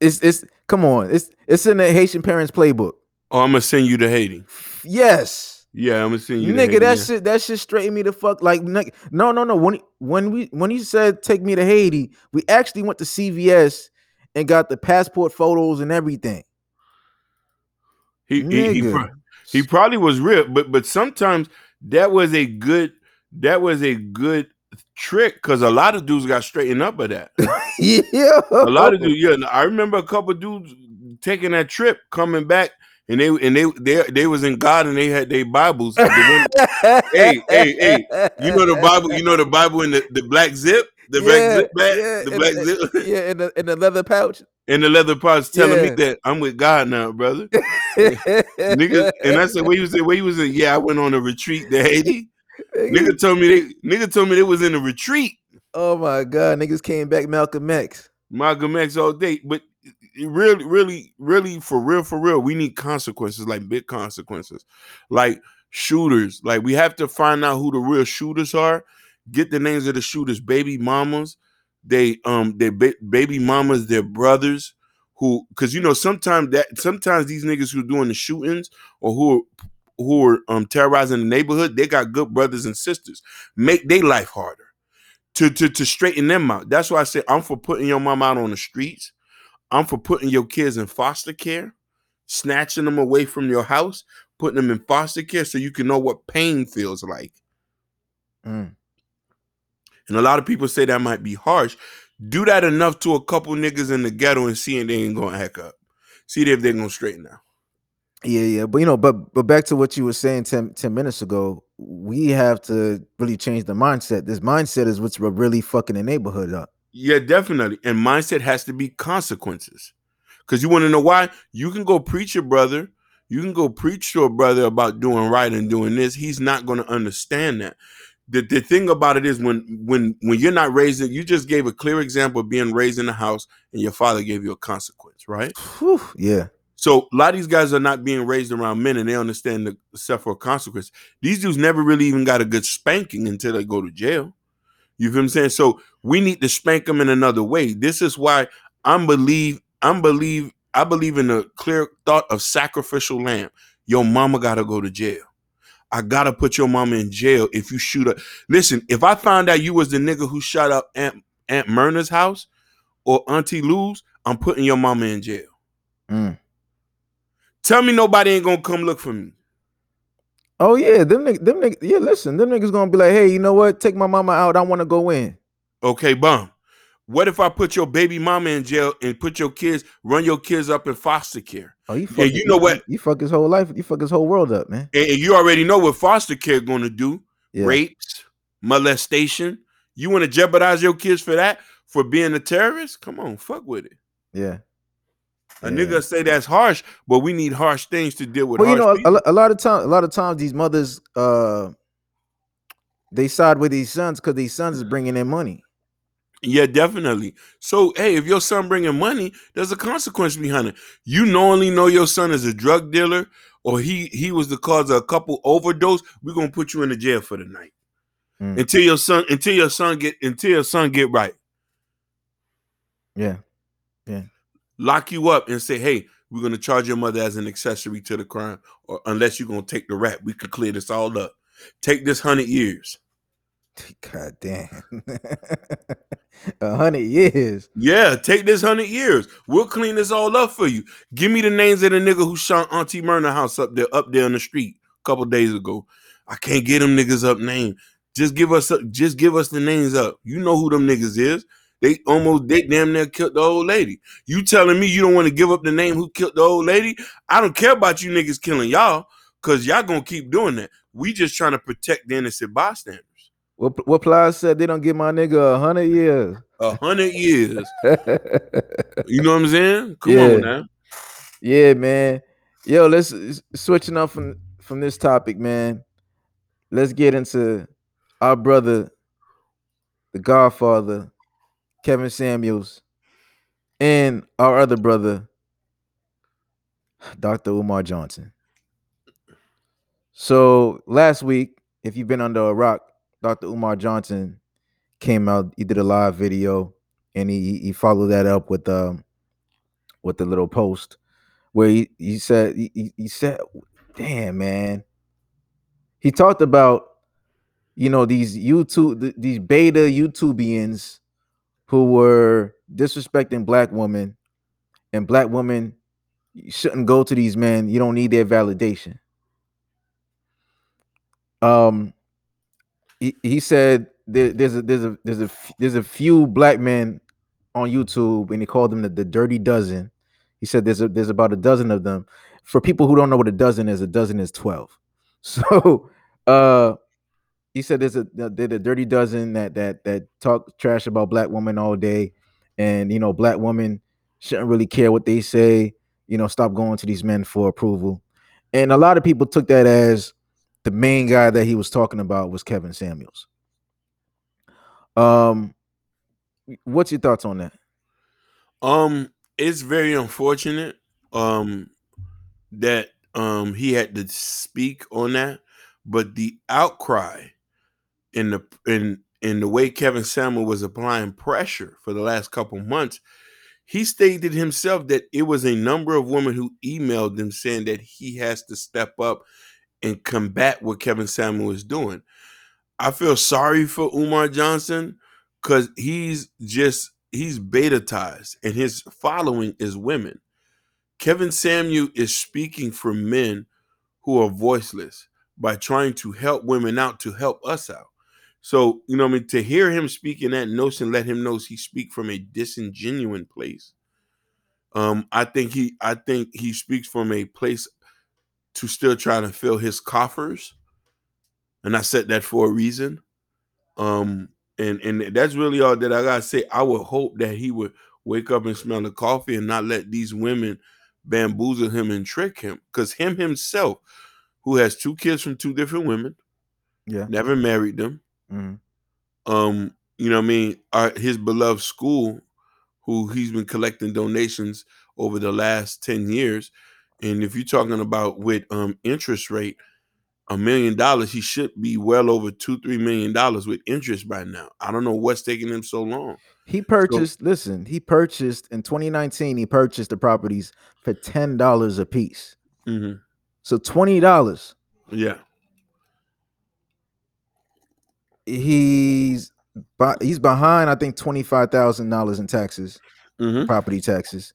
It's it's come on, it's it's in the Haitian parents playbook. Oh, I'm gonna send you to Haiti. Yes. Yeah, I'm gonna send you. to Nigga, Haiti, that yeah. shit, that shit straightened me the fuck. Like, no, no, no. When he- when we when he said take me to Haiti, we actually went to CVS and got the passport photos and everything. He he, he, pro- he probably was real, but but sometimes that was a good that was a good trick because a lot of dudes got straightened up by that. yeah, A lot of dudes, yeah. I remember a couple dudes taking that trip, coming back, and they and they they they was in God and they had their Bibles. hey, hey, hey, you know the Bible, you know the Bible in the, the black zip, the black zip back, yeah, the black the- zip, yeah, in the in the leather pouch. In the leather pouch telling Yeah. me that I'm with God now, brother. Nigga, and I said, where you was? Where you was at? Yeah, I went on a retreat to Haiti. Nigga told me they nigga told me they was in a retreat. oh my god, niggas came back Malcolm X. Malcolm X all day. But really, really, really, for real, for real, we need consequences, like big consequences, like shooters. Like we have to find out who the real shooters are. Get the names of the shooters, baby mamas. They um, their ba- baby mamas, their brothers. Who, because you know, sometimes that sometimes these niggas who are doing the shootings or who are who are um terrorizing the neighborhood, they got good brothers and sisters. Make their life harder to to to straighten them out. That's why I say I'm for putting your mom out on the streets. I'm for putting your kids in foster care, snatching them away from your house, putting them in foster care so you can know what pain feels like. Mm. And a lot of people say that might be harsh. Do that enough to a couple niggas in the ghetto and see if they ain't gonna hack up. See if they're gonna straighten out. Yeah, yeah, but you know, but but back to what you were saying 10, 10 minutes ago, we have to really change the mindset. This mindset is what's really fucking the neighborhood up. Yeah, definitely. And mindset has to be consequences. Because you want to know why? You can go preach your brother. You can go preach to a brother about doing right and doing this. He's not going to understand that. The, the thing about it is when when when you're not raised, in- you just gave a clear example of being raised in a house and your father gave you a consequence, right? Whew, yeah. So a lot of these guys are not being raised around men and they understand the suffer consequence. These dudes never really even got a good spanking until they go to jail. You feel what I'm saying? So we need to spank them in another way. This is why I'm believe I'm believe I believe in the clear thought of sacrificial lamb. Your mama gotta go to jail. I gotta put your mama in jail if you shoot up. Listen, if I found out you was the nigga who shot up Aunt Aunt Myrna's house or Auntie Lou's, I'm putting your mama in jail. Mm. Tell me nobody ain't gonna come look for me. Oh yeah, them them niggas, yeah. Listen, them niggas gonna be like, hey, you know what? Take my mama out. I want to go in. Okay, bum. What if I put your baby mama in jail and put your kids, run your kids up in foster care? Oh, you. Yeah, Fuck, you know what? You fuck his whole life. You fuck his whole world up, man. And, and you already know what foster care gonna do. Yeah. Rapes, molestation. You want to jeopardize your kids for that? For being a terrorist? Come on, fuck with it. Yeah. A Yeah. nigga say that's harsh, but we need harsh things to deal with Well, you know, a, a, lot of time, a lot of times, these mothers, uh, they side with these sons because these sons is bringing in money. Yeah, definitely. So, hey, if your son bringing money, there's a consequence behind it. You knowingly know your son is a drug dealer or he he was the cause of a couple overdose, we're gonna put you in the jail for the night. Mm. Until your son, until your son get until your son get right. Yeah. Lock you up and say, hey, we're gonna charge your mother as an accessory to the crime, or unless you're gonna take the rap, we could clear this all up. Take this hundred years. God damn. A hundred years. Yeah, take this hundred years. We'll clean this all up for you. Give me the names of the nigga who shot Auntie Myrna house up there, up there on the street a couple days ago. I can't get them niggas up name. Just give us, just give us the names up. You know who them niggas is. They almost, they damn near killed the old lady. You telling me you don't want to give up the name who killed the old lady? I don't care about you niggas killing y'all, cause y'all gonna keep doing that. We just trying to protect the innocent bystanders. What what Plies said they don't give my nigga a hundred years. A hundred years. You know what I'm saying? Come Yeah. on now. yeah, man. Yo, let's switching up from from this topic, man. Let's get into our brother, the Godfather, Kevin Samuels, and our other brother, Dr. Umar Johnson. So last week, if you've been under a rock, Dr. Umar Johnson came out. He did a live video, and he he followed that up with um with the little post where he, he said he, he- said, "Damn man," he talked about you know these YouTube th- these beta YouTubians who were disrespecting black women, and black women shouldn't go to these men. You don't need their validation. Um, he, he said there, there's a there's a there's a there's a few black men on YouTube, and he called them the, the Dirty Dozen. He said there's a, there's about a dozen of them. For people who don't know what a dozen is, a dozen is twelve. So, uh, he said there's a they're the Dirty Dozen that that that talk trash about black women all day, and you know black women shouldn't really care what they say. You know, stop going to these men for approval. And a lot of people took that as the main guy that he was talking about was Kevin Samuels. Um, what's your thoughts on that? Um, it's very unfortunate um that um he had to speak on that, but the outcry in the in in the way Kevin Samuel was applying pressure for the last couple months, he stated himself that it was a number of women who emailed him saying that he has to step up and combat what Kevin Samuel is doing. I feel sorry for Umar Johnson because he's just he's betatized and his following is women. Kevin Samuel is speaking for men who are voiceless by trying to help women out to help us out. So, you know what I mean? To hear him speak in that notion, let him know he speak from a disingenuine place. Um, I think he I think he speaks from a place to still try to fill his coffers. And I said that for a reason. Um, and and that's really all that I gotta say. I would hope that he would wake up and smell the coffee and not let these women bamboozle him and trick him. Because him himself, who has two kids from two different women, Yeah. never married them, Mhm. um, you know what I mean, our, his beloved school, who he's been collecting donations over the last 10 years. And if you're talking about with um interest rate, a million dollars, he should be well over two, three million dollars with interest by now. I don't know what's taking him so long. He purchased, listen, he purchased in 2019, he purchased the properties for $10 a piece. hmm So $20. Yeah. He's he's behind, I think, $25,000 in taxes, hmm property taxes.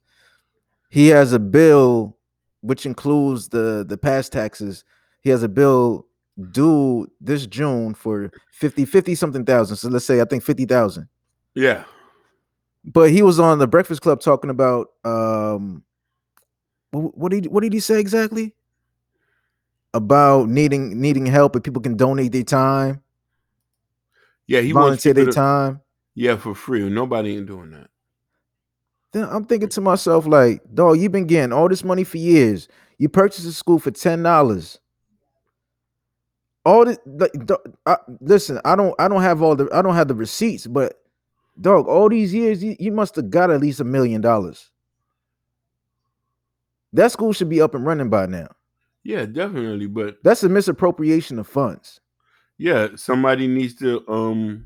He has a bill which includes the the past taxes. He has a bill due this June for 50 50 something thousand. So let's say I think 50,000. Yeah. But he was on the Breakfast Club talking about um what, what did what did he say exactly? About needing needing help if people can donate their time, Yeah. He people their time. yeah for free. Nobody ain't doing that. Then I'm thinking to myself, like, dog, you've been getting all this money for years. You purchased a school for ten dollars. All this, like, I, listen, I don't, I don't have all the, I don't have the receipts, but dog, all these years, you, you must have got at least a million dollars. That school should be up and running by now. Yeah, definitely. But That's a misappropriation of funds. Yeah, somebody needs to um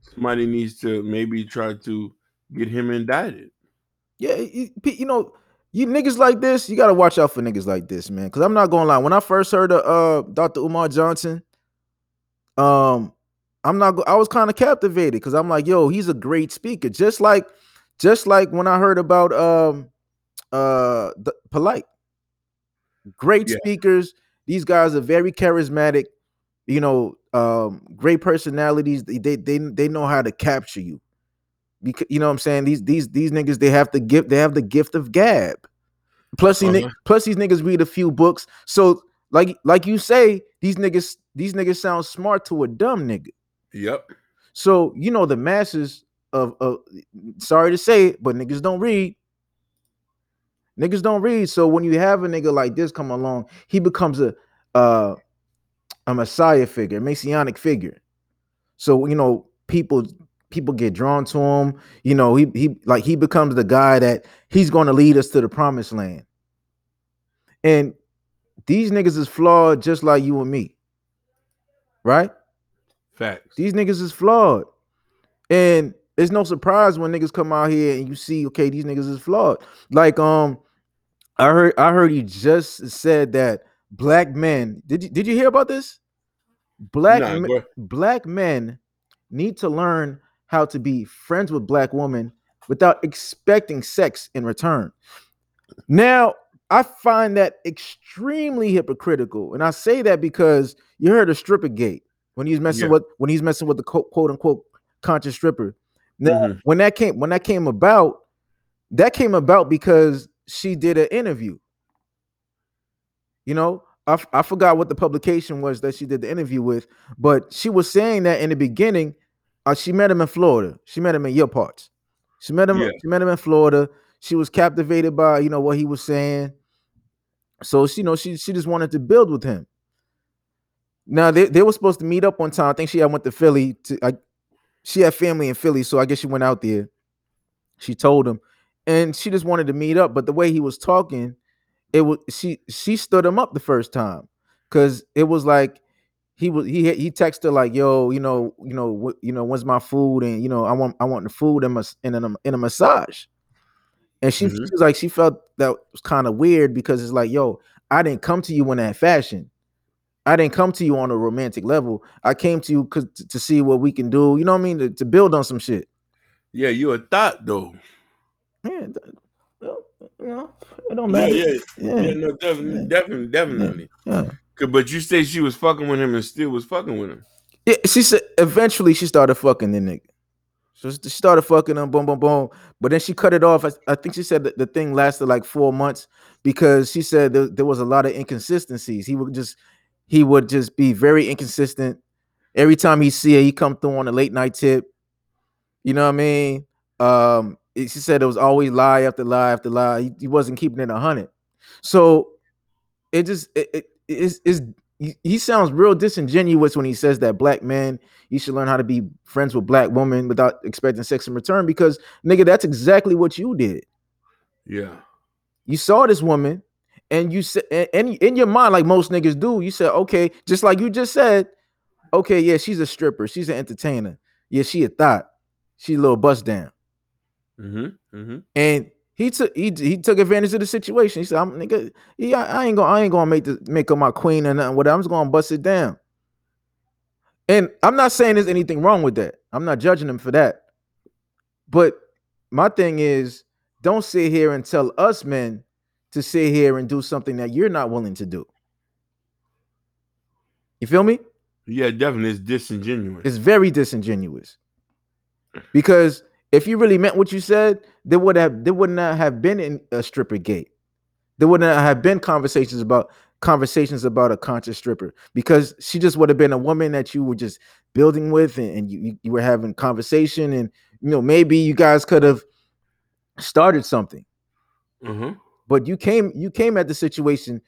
somebody needs to maybe try to get him indicted. Yeah, you, you know, you niggas like this, you gotta watch out for niggas like this, man. Cause I'm not gonna lie. When I first heard of uh Dr. Umar Johnson, um, I'm not. I was kind of captivated because I'm like, yo, he's a great speaker. Just like, just like when I heard about um, uh, the polite, great Yeah. speakers. These guys are very charismatic. You know, um, great personalities. They they they, they know how to capture you. Because you know what I'm saying. These these these niggas they have the gift. They have the gift of gab. Plus, these, Uh-huh. plus these niggas read a few books. So like like you say, these niggas these niggas sound smart to a dumb nigga. Yep. So you know the masses of of sorry to say it, but niggas don't read. Niggas don't read. So when you have a nigga like this come along, he becomes a uh a messiah figure, a messianic figure. So you know, people people get drawn to him. You know, he he like he becomes the guy that he's going to lead us to the promised land. And these niggas is flawed just like you and me. Right? Facts. These niggas is flawed. And it's no surprise when niggas come out here and you see, okay, these niggas is flawed. Like, um, I heard I heard he just said that black men. Did you did you hear about this? Black Nah, me- black men need to learn how to be friends with black women without expecting sex in return. Now, I find that extremely hypocritical, and I say that because you heard of stripper gate when he's messing Yeah. with when he's messing with the quote, quote unquote conscious stripper. Now, Mhm. when that came when that came about, that came about because she did an interview. You know, I, f- I forgot what the publication was that she did the interview with, but she was saying that in the beginning, uh, she met him in Florida. She met him in your parts. She met him. Yeah. She met him in Florida. She was captivated by you know what he was saying. So she, you know, she she just wanted to build with him. Now they, they were supposed to meet up one time. I think she had went to Philly. To I, she had family in Philly, so I guess she went out there. She told him, and she just wanted to meet up. But the way he was talking, it was she she stood him up the first time because it was like he was he he texted her like yo you know you know what you know when's my food? And you know I want I want the food and in a in a massage. And she, Mhm. she was like she felt that was kind of weird because it's like yo I didn't come to you in that fashion. I didn't come to you on a romantic level. I came to you cause to, to see what we can do you know what I mean? To, to build on some shit. Yeah, you a thought though. yeah well, you know it don't Yeah, matter yeah, yeah yeah. No, definitely, Yeah. definitely, definitely. yeah. But you say she was fucking with him and still was fucking with him. Yeah, she said eventually she started fucking the nigga. So she started fucking him, boom, boom, boom. But then she cut it off. I, I think she said that the thing lasted like four months because she said there, there was a lot of inconsistencies. He would just he would just be very inconsistent. Every time he see her, he come through on a late night tip. You know what I mean? Um, she said it was always lie after lie after lie. He, he wasn't keeping it a hundred. So it just it, it is is he, sounds real disingenuous when he says that black man you should learn how to be friends with black women without expecting sex in return because nigga that's exactly what you did Yeah. you saw this woman and you said and and in your mind like most niggas do you said okay just like you just said okay yeah she's a stripper she's an entertainer yeah she a thought she a little bust down Mm-hmm. Mm-hmm. and he took he, he took advantage of the situation. He said, "I'm nigga, yeah, I ain't gonna I ain't gonna make the make her my queen or nothing. Whatever. I'm just gonna bust it down." And I'm not saying there's anything wrong with that. I'm not judging him for that. But my thing is, don't sit here and tell us men to sit here and do something that you're not willing to do. You feel me? Yeah, definitely. It's disingenuous. It's very disingenuous. Because if you really meant what you said, there would have there would not have been in a stripper gate. There would not have been conversations about conversations about a conscious stripper because she just would have been a woman that you were just building with and, and you, you- were having conversation and you know maybe you guys could have started something uh-huh. but you came you came at the situation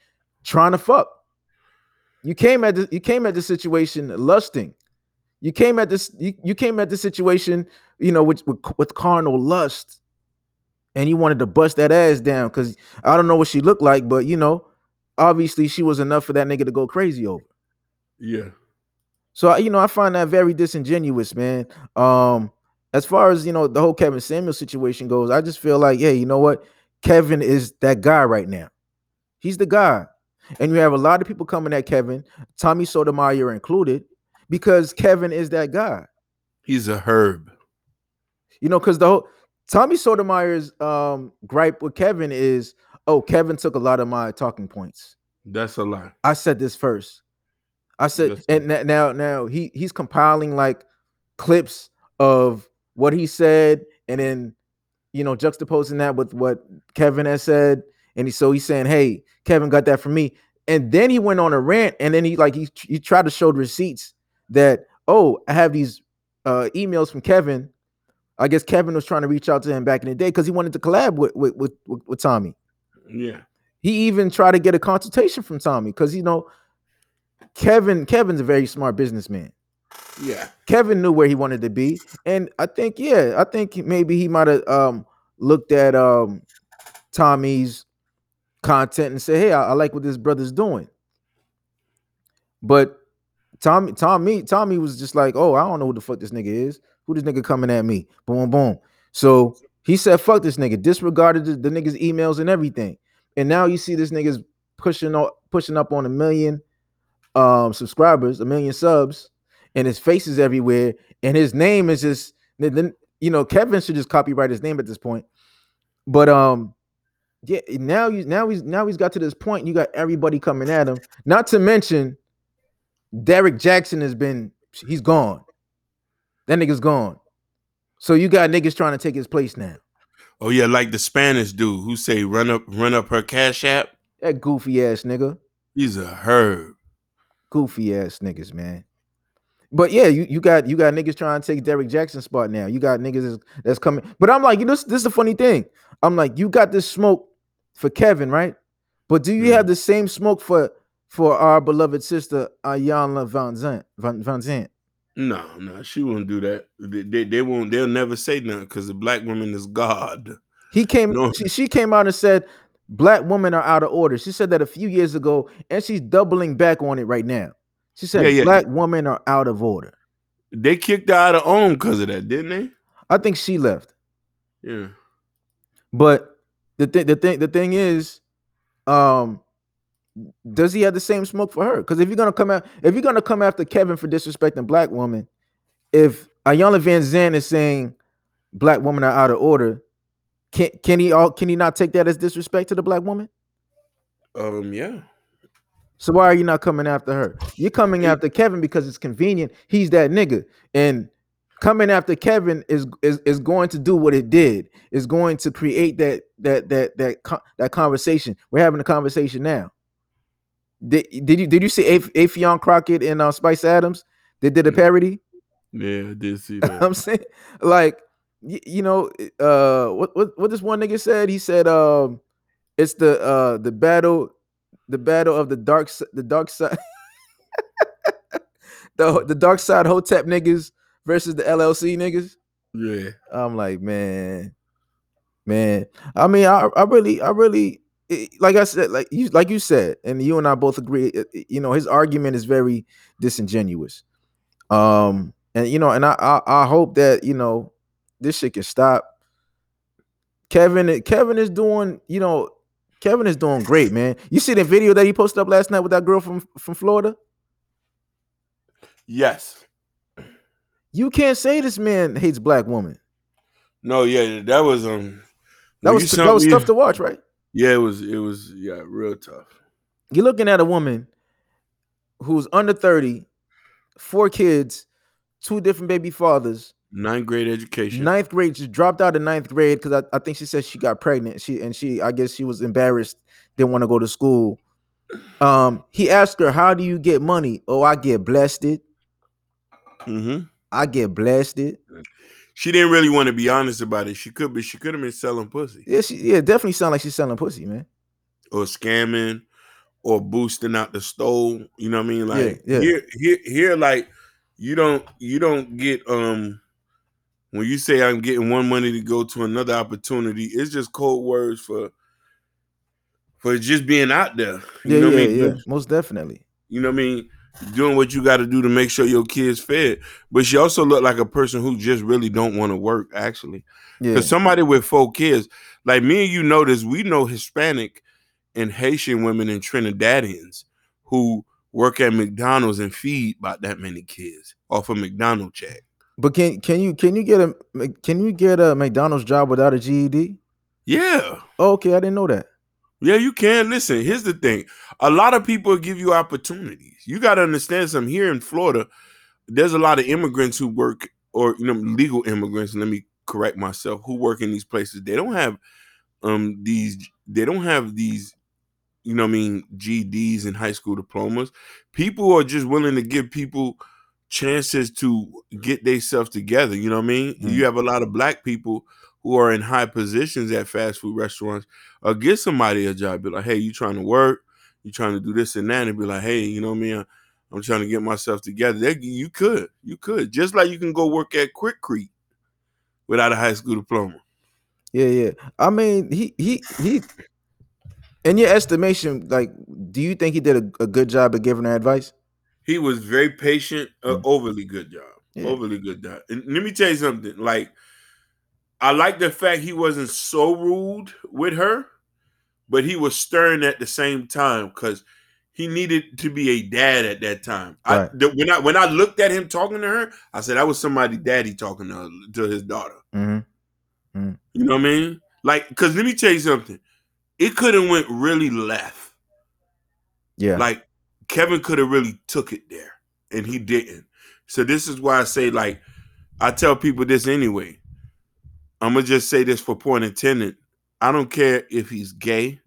trying to fuck you came at the you came at the situation lusting you came at this you, you came at the situation you know with, with with carnal lust and you wanted to bust that ass down because i don't know what she looked like but you know obviously she was enough for that nigga to go crazy over. Yeah. So you know, I find that very disingenuous, man. Um, as far as you know, the whole Kevin Samuel situation goes, I just feel like, yeah, you know what? Kevin is that guy right now. He's the guy. And you have a lot of people coming at Kevin, Tommy Sotomayor included, because Kevin is that guy. He's a herb. You know, because the whole Tommy Sotomayor's um gripe with Kevin is, oh, Kevin took a lot of my talking points. That's a lie. I said this first. I said, Yes, and now, now he he's compiling like clips of what he said, and then you know juxtaposing that with what Kevin has said, and he so he's saying, hey, Kevin got that from me, and then he went on a rant, and then he like he he tried to show the receipts that oh, I have these uh emails from Kevin. I guess Kevin was trying to reach out to him back in the day because he wanted to collab with with with, with, Tommy. Yeah. He even tried to get a consultation from Tommy because you know Kevin Kevin's a very smart businessman. Yeah. Kevin knew where he wanted to be, and I think yeah, I think maybe he might have um looked at um Tommy's content and said, "Hey, I, I like what this brother's doing." But Tommy, Tommy, Tommy was just like, "Oh, I don't know who the fuck this nigga is. Who this nigga coming at me?" Boom, boom. So he said, "Fuck this nigga." Disregarded the, the nigga's emails and everything, and now you see this nigga's pushing up, pushing up on a million um subscribers, a million subs, and his face is everywhere, and his name is just you know Kevin should just copyright his name at this point. But um, yeah, now now he's now he's got to this point. You got everybody coming at him. Not to mention, Derrick Jaxn has been he's gone. That nigga's gone. So you got niggas trying to take his place now. Oh yeah, like the Spanish dude who say run up run up her cash app. That goofy ass nigga. He's a herb. goofy ass niggas, man. But yeah, you, you got you got niggas trying to take Derrick Jaxn's spot now. You got niggas that's, that's coming. But I'm like, you know, this, this is the funny thing. I'm like, you got this smoke for Kevin, right? But do you Mhm. have the same smoke for for our beloved sister Iyanla Vanzant? Van, Vanzant? No, no, she won't do that. They, they, they won't. They'll never say nothing because the black woman is God. He came. No. She, she came out and said black women are out of order. She said that a few years ago, and she's doubling back on it right now. She said Yeah, yeah. black women are out of order. They kicked her out of OWN because of that, didn't they? I think she left. Yeah. But the thing, the thing, the thing is, um, does he have the same smoke for her? Because if you're gonna come out, if you're gonna come after Kevin for disrespecting black women, if Iyanla Vanzant is saying black women are out of order, can can he all can he not take that as disrespect to the black woman? Um. Yeah. So why are you not coming after her? You're coming after Kevin because it's convenient. He's that nigga, and coming after Kevin is is, is going to do what it did. Is going to create that that that that that conversation. We're having a conversation now. Did, did you did you see Af- Affion Crockett and uh, Spice Adams? They did a parody. Yeah. I did see that. I'm saying, like, y- you know, uh, what what what this one nigga said? He said, um, it's the uh the battle, the battle of the dark the dark side, the the dark side Hotep niggas versus the LLC niggas. yeah. I'm like, man, man. I mean, I I really I really it- like I said, like you like you said, and you and I both agree. it- You know, his argument is very disingenuous. Um, and you know, and I I, I hope that you know this shit can stop. Kevin, Kevin is doing, you know, Kevin is doing great, man. You see the video that he posted up last night with that girl from from Florida? Yes. You can't say this man hates black women. No. Yeah. That was um. That was that was tough to watch, right? Yeah. It was. It was. Yeah. Real tough. You're looking at a woman who's under 30, four kids, two different baby fathers, Ninth grade education. ninth grade, just dropped out of ninth grade because I, I think she said she got pregnant. She and she, I guess she was embarrassed, didn't want to go to school. Um, he asked her, How do you get money? Oh, I get blessed it. hmm I get blessed it. She didn't really want to be honest about it. She could be. She could have been selling pussy Yeah, she yeah, definitely sound like she's selling pussy, man. or scamming or boosting out the stove. You know what I mean? Like yeah. here, here, here. Like you don't, you don't get um. When you say I'm getting one money to go to another opportunity, it's just code words for for just being out there. You Yeah, know yeah, what I mean? yeah. Most definitely. You know what I mean? Doing what you got to do to make sure your kids fed. But she also looked like a person who just really don't want to work, actually. Yeah. Because somebody with four kids, like me and you know this, we know Hispanic and Haitian women and Trinidadians who work at McDonald's and feed about that many kids off a McDonald's check. But can can you can you get a can you get a McDonald's job without a GED? Yeah. Oh, okay, I didn't know that. Yeah, you can. Listen, here's the thing. A lot of people give you opportunities. You got to understand something. Here in Florida, there's a lot of immigrants who work, or you know, legal immigrants. Let me correct myself. Who work in these places? They don't have um these. They don't have these. You know, what I mean, GEDs and high school diplomas. People are just willing to give people chances to get themselves together. You know what I mean? Mm. You have a lot of black people who are in high positions at fast food restaurants or get somebody a job. Be like, hey, you trying to work? You trying to do this and that? And be like, hey, you know what I mean? I'm trying to get myself together. They, you could, you could, just like you can go work at Quick Creek without a high school diploma. Yeah, yeah. I mean, he he he. In your estimation, like, do you think he did a, a good job of giving her advice? He was very patient, uh, overly good job, Yeah. overly good job. And let me tell you something. Like, I like the fact he wasn't so rude with her, but he was stern at the same time because he needed to be a dad at that time. I, Right. the, when I when I looked at him talking to her, I said that was somebody daddy talking to, to his daughter. Mm-hmm. You know what I mean? Like, because let me tell you something. It could have went really left. Yeah. Like Kevin could have really took it there, and he didn't. So this is why I say, like, I tell people this anyway. I'm gonna just say this for point intended. I don't care if he's gay.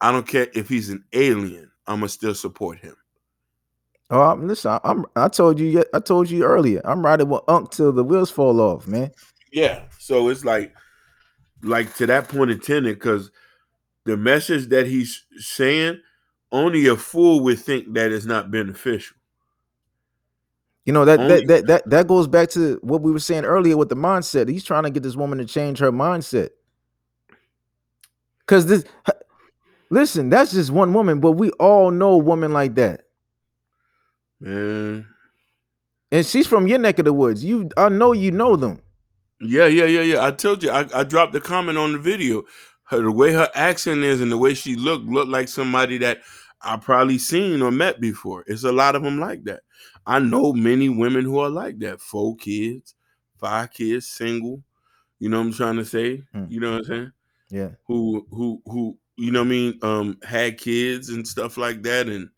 I don't care if he's an alien. I'm gonna still support him. oh, I'm, listen, I'm. I told you. I told you earlier. I'm riding with Unc till the wheels fall off, man. Yeah. So it's like, like to that point intended, because the message that he's saying, only a fool would think that it's not beneficial. You know that that, that that that goes back to what we were saying earlier with the mindset. He's trying to get this woman to change her mindset. Cause this, listen, that's just one woman, but we all know a woman like that, Man. and she's from your neck of the woods. You, I know you know them. Yeah, yeah, yeah, yeah. I told you, I, I dropped a comment on the video. Her the way her accent is and the way she looked looked like somebody that I probably seen or met before. It's a lot of them like that. I know many women who are like that. Four kids, five kids, single. You know what I'm trying to say? Hmm. You know what I'm saying? Yeah, Who who who you know what I mean? Um, had kids and stuff like that, and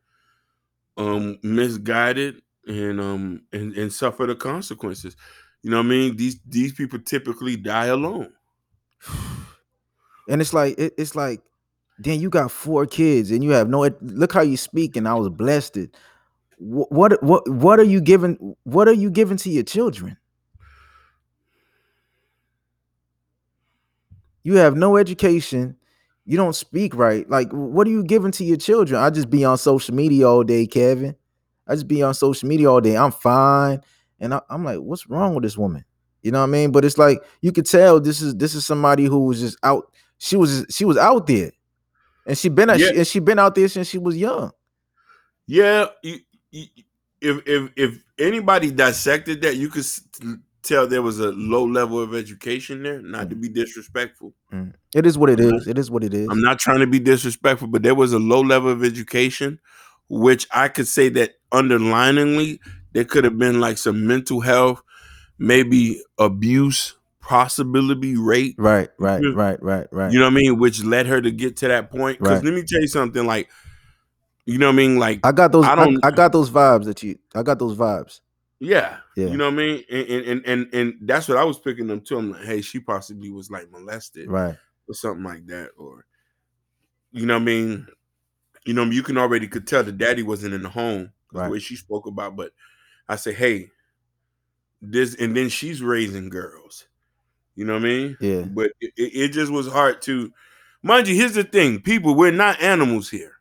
um, misguided and um and and suffer the consequences. You know what I mean? These these people typically die alone. and it's like it, it's like, then you got four kids, and you have no. Look how you speak, and I was blessed. It. Wh- What what what are you giving? What are you giving to your children? You have no education. You don't speak right. Like, what are you giving to your children? I just be on social media all day, Kevin. I just be on social media all day. I'm fine, and I, I'm like, what's wrong with this woman? You know what I mean? But it's like you could tell this is this is somebody who was just out. She was she was out there, and she been out- Yeah. she, and she been out there since she was young. Yeah, you, if if if anybody dissected that, you could tell there was a low level of education there. Not to be disrespectful. Mm. It is what it is. It is what it is. I'm not trying to be disrespectful, but there was a low level of education, which I could say that underliningly there could have been like some mental health, maybe abuse, possibility rate. Right, right, hmm. right, right, right. You know what I mean? Which led her to get to that point. Because Right. let me tell you something, like, you know what I mean? Like, I got those. I I, don't- I got those vibes that you. I got those vibes. yeah, Yeah. you know what I mean? And and, and and that's what I was picking them to. I'm like, hey, she possibly was like molested Right. or something like that, or you know what I mean? You know, you can already could tell the daddy wasn't in the home, Right. the way she spoke about, but I say, hey, this, and then she's raising girls. You know what I mean? Yeah. But it it just was hard to, mind you. Here's the thing, people, we're not animals here.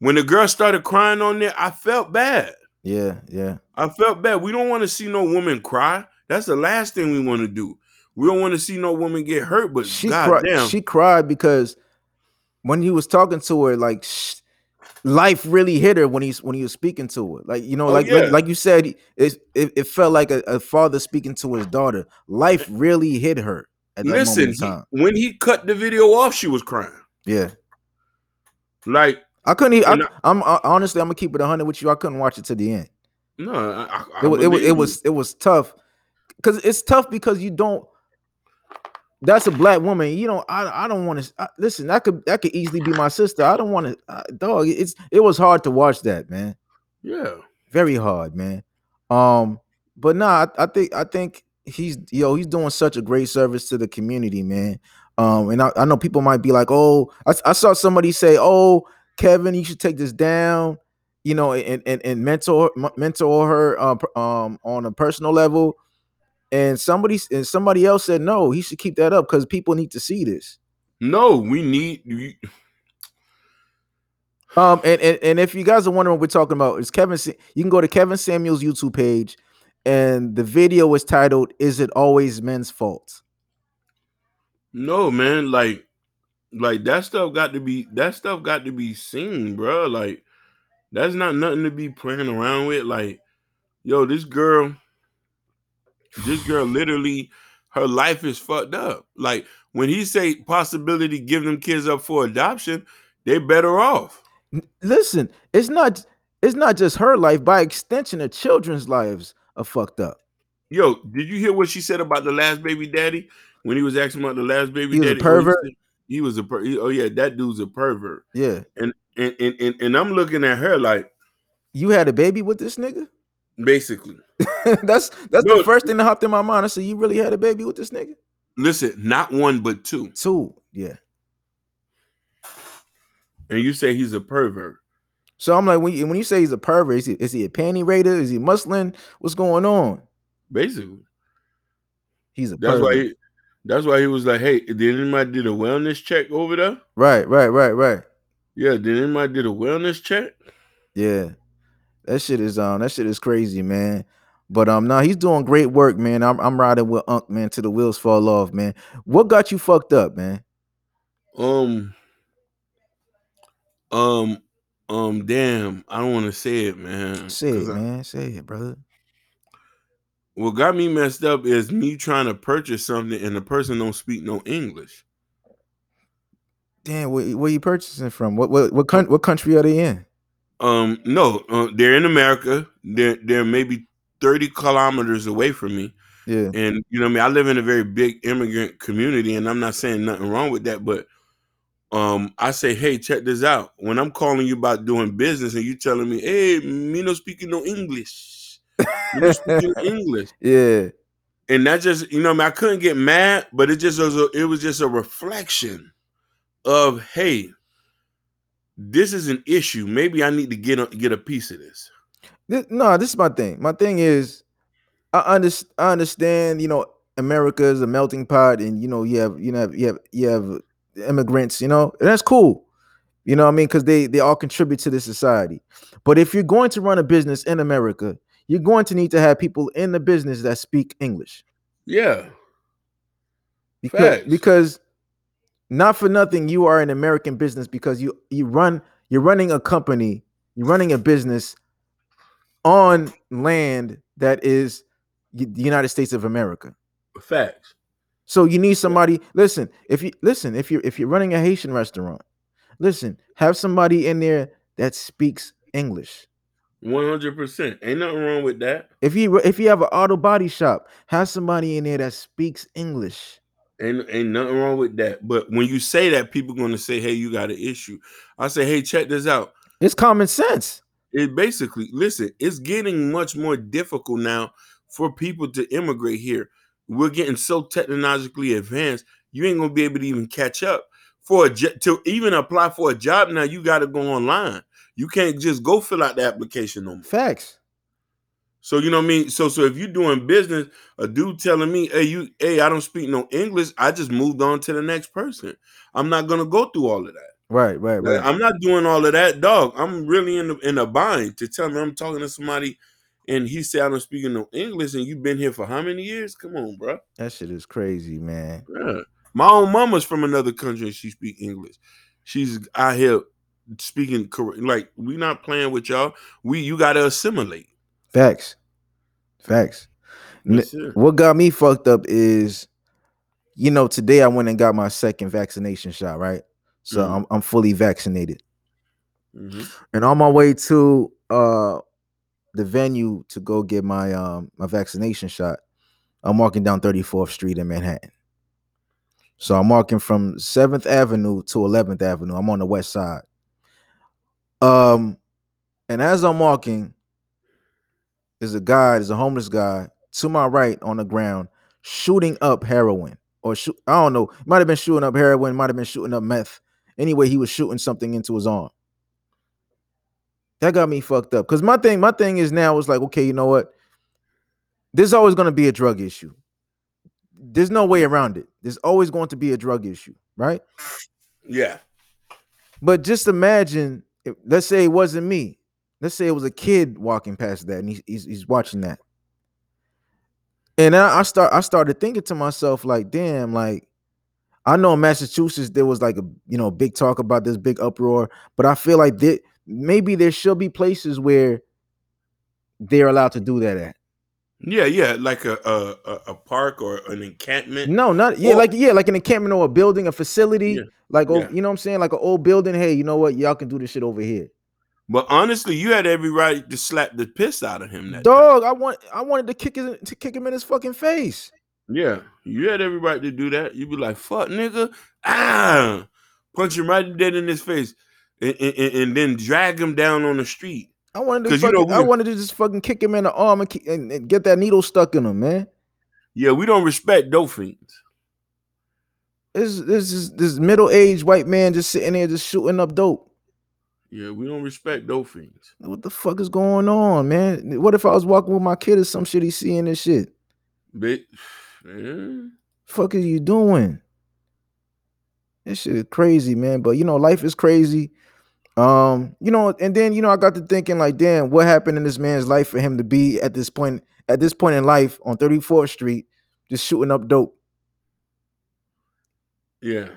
When the girl started crying on there, I felt bad. Yeah. Yeah. I felt bad. We don't want to see no woman cry. That's the last thing we want to do. We don't want to see no woman get hurt. But She God cried. She cried because when he was talking to her, like sh- life really hit her when he's when he was speaking to her. Like you know, Oh, like, yeah. like like you said, it it, it felt like a, a father speaking to his daughter. Life really hit her at that Listen, he- when he cut the video off, she was crying. Yeah, Like, I couldn't. Even, I, I'm I, honestly, I'm gonna keep it hundred with you. I couldn't watch it to the end. no, I, I, It, it, wa- believe it was it was tough because it's tough because you don't. That's a black woman. You know, I I don't want to listen. That could that could easily be my sister. I don't want to, uh, dog. It's it was hard to watch that, man. yeah. Very hard, man. Um, but nah, I, I think I think he's yo he's doing such a great service to the community, man. Um, and I, I know people might be like, oh, I, I saw somebody say, oh, Kevin, you should take this down, you know, and and, and mentor mentor her um, um on a personal level. And somebody and somebody else said no, he should keep that up because people need to see this. No, we need. We, Um, and, and and if you guys are wondering what we're talking about, it's Kevin. You can go to Kevin Samuels' YouTube page, and the video is titled "Is It Always Men's Fault?" no, man. Like, like that stuff got to be. That stuff got to be seen, bro. Like, that's not nothing to be playing around with. Like, yo, this girl, this girl, literally, her life is fucked up. Like, when he say possibility give them kids up for adoption, they better off. Listen, it's not it's not just her life. By extension, the children's lives are fucked up. Yo, did you hear what she said about the last baby daddy when he was asking about the last baby He daddy? Pervert? He was a per- oh yeah, that dude's a pervert. Yeah, And and and and, and I'm looking at her like you had a baby with this nigga. basically, that's that's No. the first thing that hopped in my mind. I said, "You really had a baby with this nigga?" listen, not one but two. Two, yeah. And you say he's a pervert. So I'm like, when you, when you say he's a pervert, is he, is he a panty raider? Is he Muslim? What's going on? Basically, He's a that's pervert. why. He, that's why he was like, "Hey, did anybody did a wellness check over there? right, right, right, right. Yeah, did anybody did a wellness check? Yeah, that shit is um that shit is crazy, man. But um, now he's doing great work, man. I'm I'm riding with Unc, man, till the wheels fall off, man. What got you fucked up, man? Um, um, um. Damn, I don't want to say it, man. Say it, man. Say it, brother. What got me messed up is me trying to purchase something and the person don't speak no English. Damn, where, where you purchasing from? What what what, coun- what country are they in? Um, no, uh, they're in America. They're they're maybe thirty kilometers away from me, Yeah, and you know what I mean. I live in a very big immigrant community, and I'm not saying nothing wrong with that, but um, I say, hey, check this out. When I'm calling you about doing business, and you telling me, hey, me no speaking no English, no speaking English. yeah, and that just you know I, mean, I couldn't get mad but it just was a, it was just a reflection of hey this is an issue maybe i need to get a, get a piece of this This, no, this is my thing. My thing is, I, under, I understand. You know, America is a melting pot, and you know, you have you know you have you have immigrants. You know, and that's cool. You know what I mean? Because they they all contribute to the society. But if you're going to run a business in America, you're going to need to have people in the business that speak English. yeah Because Facts. because not for nothing, you are an American business because you you run you're running a company, you're running a business on land that is the United States of America. facts So you need somebody. Listen, if you listen, if you if you're running a Haitian restaurant, listen, have somebody in there that speaks English. 100% ain't nothing wrong with that. If you if you have an auto body shop, have somebody in there that speaks English. ain't, ain't nothing wrong with that. But when you say that people gonna say hey you got an issue. I say hey check this out. It's common sense. it basically listen it's getting much more difficult now for people to immigrate here. We're getting so technologically advanced you ain't gonna be able to even catch up for a to even apply for a job now you got to go online you can't just go fill out the application no more Facts. so you know what i mean so so if you're doing business a dude telling me hey you hey i don't speak no english i just moved on to the next person i'm not gonna go through all of that Right, right, right. I'm not doing all of that, dog. I'm really in the, in a bind to tell me I'm talking to somebody and he said I don't speak no English and you've been here for how many years? Come on, bro. That shit is crazy, man. Yeah. My own mama's from another country and she speak English. she's out here speaking correct. Like we not playing with y'all. We you gotta assimilate. Facts. Facts. It. What got me fucked up is, you know, today I went and got my second vaccination shot, right? So Mhm. I'm I'm fully vaccinated. Mhm. And on my way to uh the venue to go get my um my vaccination shot, I'm walking down 34th Street in Manhattan. So I'm walking from 7th Avenue to 11th Avenue. I'm on the west side. Um and as I'm walking, there's a guy, there's a homeless guy to my right on the ground shooting up heroin or shoot I don't know, might have been shooting up heroin, might have been shooting up meth. Anyway, he was shooting something into his arm. That got me fucked up. Cause my thing, my thing is now is like, okay, you know what? There's always gonna be a drug issue. There's no way around it. There's always going to be a drug issue, right? Yeah. But just imagine, if, let's say it wasn't me. Let's say it was a kid walking past that, and he's he's, he's watching that. And I, I start I started thinking to myself, like, damn, like I know in Massachusetts there was like a you know big talk about this big uproar, but I feel like that maybe there should be places where they're allowed to do that at. Yeah, yeah, like a a, a, park or an encampment. No, not yeah, Or- like yeah, like an encampment or a building, a facility, Yeah, like oh, yeah. you know what I'm saying, like an old building. Hey, you know what? Y'all can do this shit over here. But honestly, you had every right to slap the piss out of him. That time. Dog, I want I wanted to kick his to kick him in his fucking face. Yeah, you had every right to do that. You'd be like, "Fuck, nigga!" Ah, punch him right dead in his face, and, and- and then drag him down on the street. I wanted to 'Cause you know I wanted to just fucking kick him in the arm and, and, and get that needle stuck in him, man. Yeah, we don't respect dope fiends. This this is this middle aged white man just sitting there just shooting up dope. Yeah, we don't respect dope fiends. What the fuck is going on, man? What if I was walking with my kid or some shit? He's seeing this shit. Bitch, yeah. Fuck are you doing? This shit is crazy, man. But you know, life is crazy. Um, you know, and then you know, I got to thinking like, damn, what happened in this man's life for him to be at this point, at this point in life on 34th Street, just shooting up dope. yeah.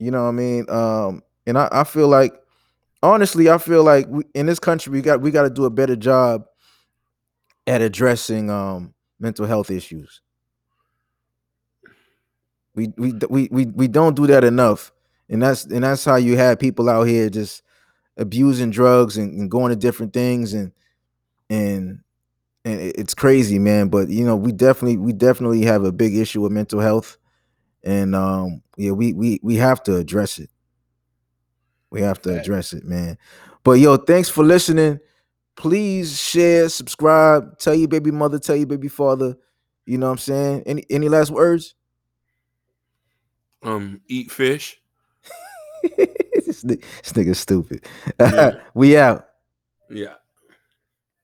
You know what I mean? Um, and I, I feel like honestly, I feel like we, in this country we got we got to do a better job at addressing um mental health issues. We we we we we don't do that enough, and that's and that's how you have people out here just abusing drugs and, and going to different things and and and it's crazy, man. But you know, we definitely we definitely have a big issue with mental health, and um yeah, we we we have to address it. We have to address it, man. But yo, thanks for listening. Please share, subscribe, tell your baby mother, tell your baby father. You know what I'm saying? Any any last words? Um, eat fish. this, this nigga's stupid. Yeah. we out. Yeah.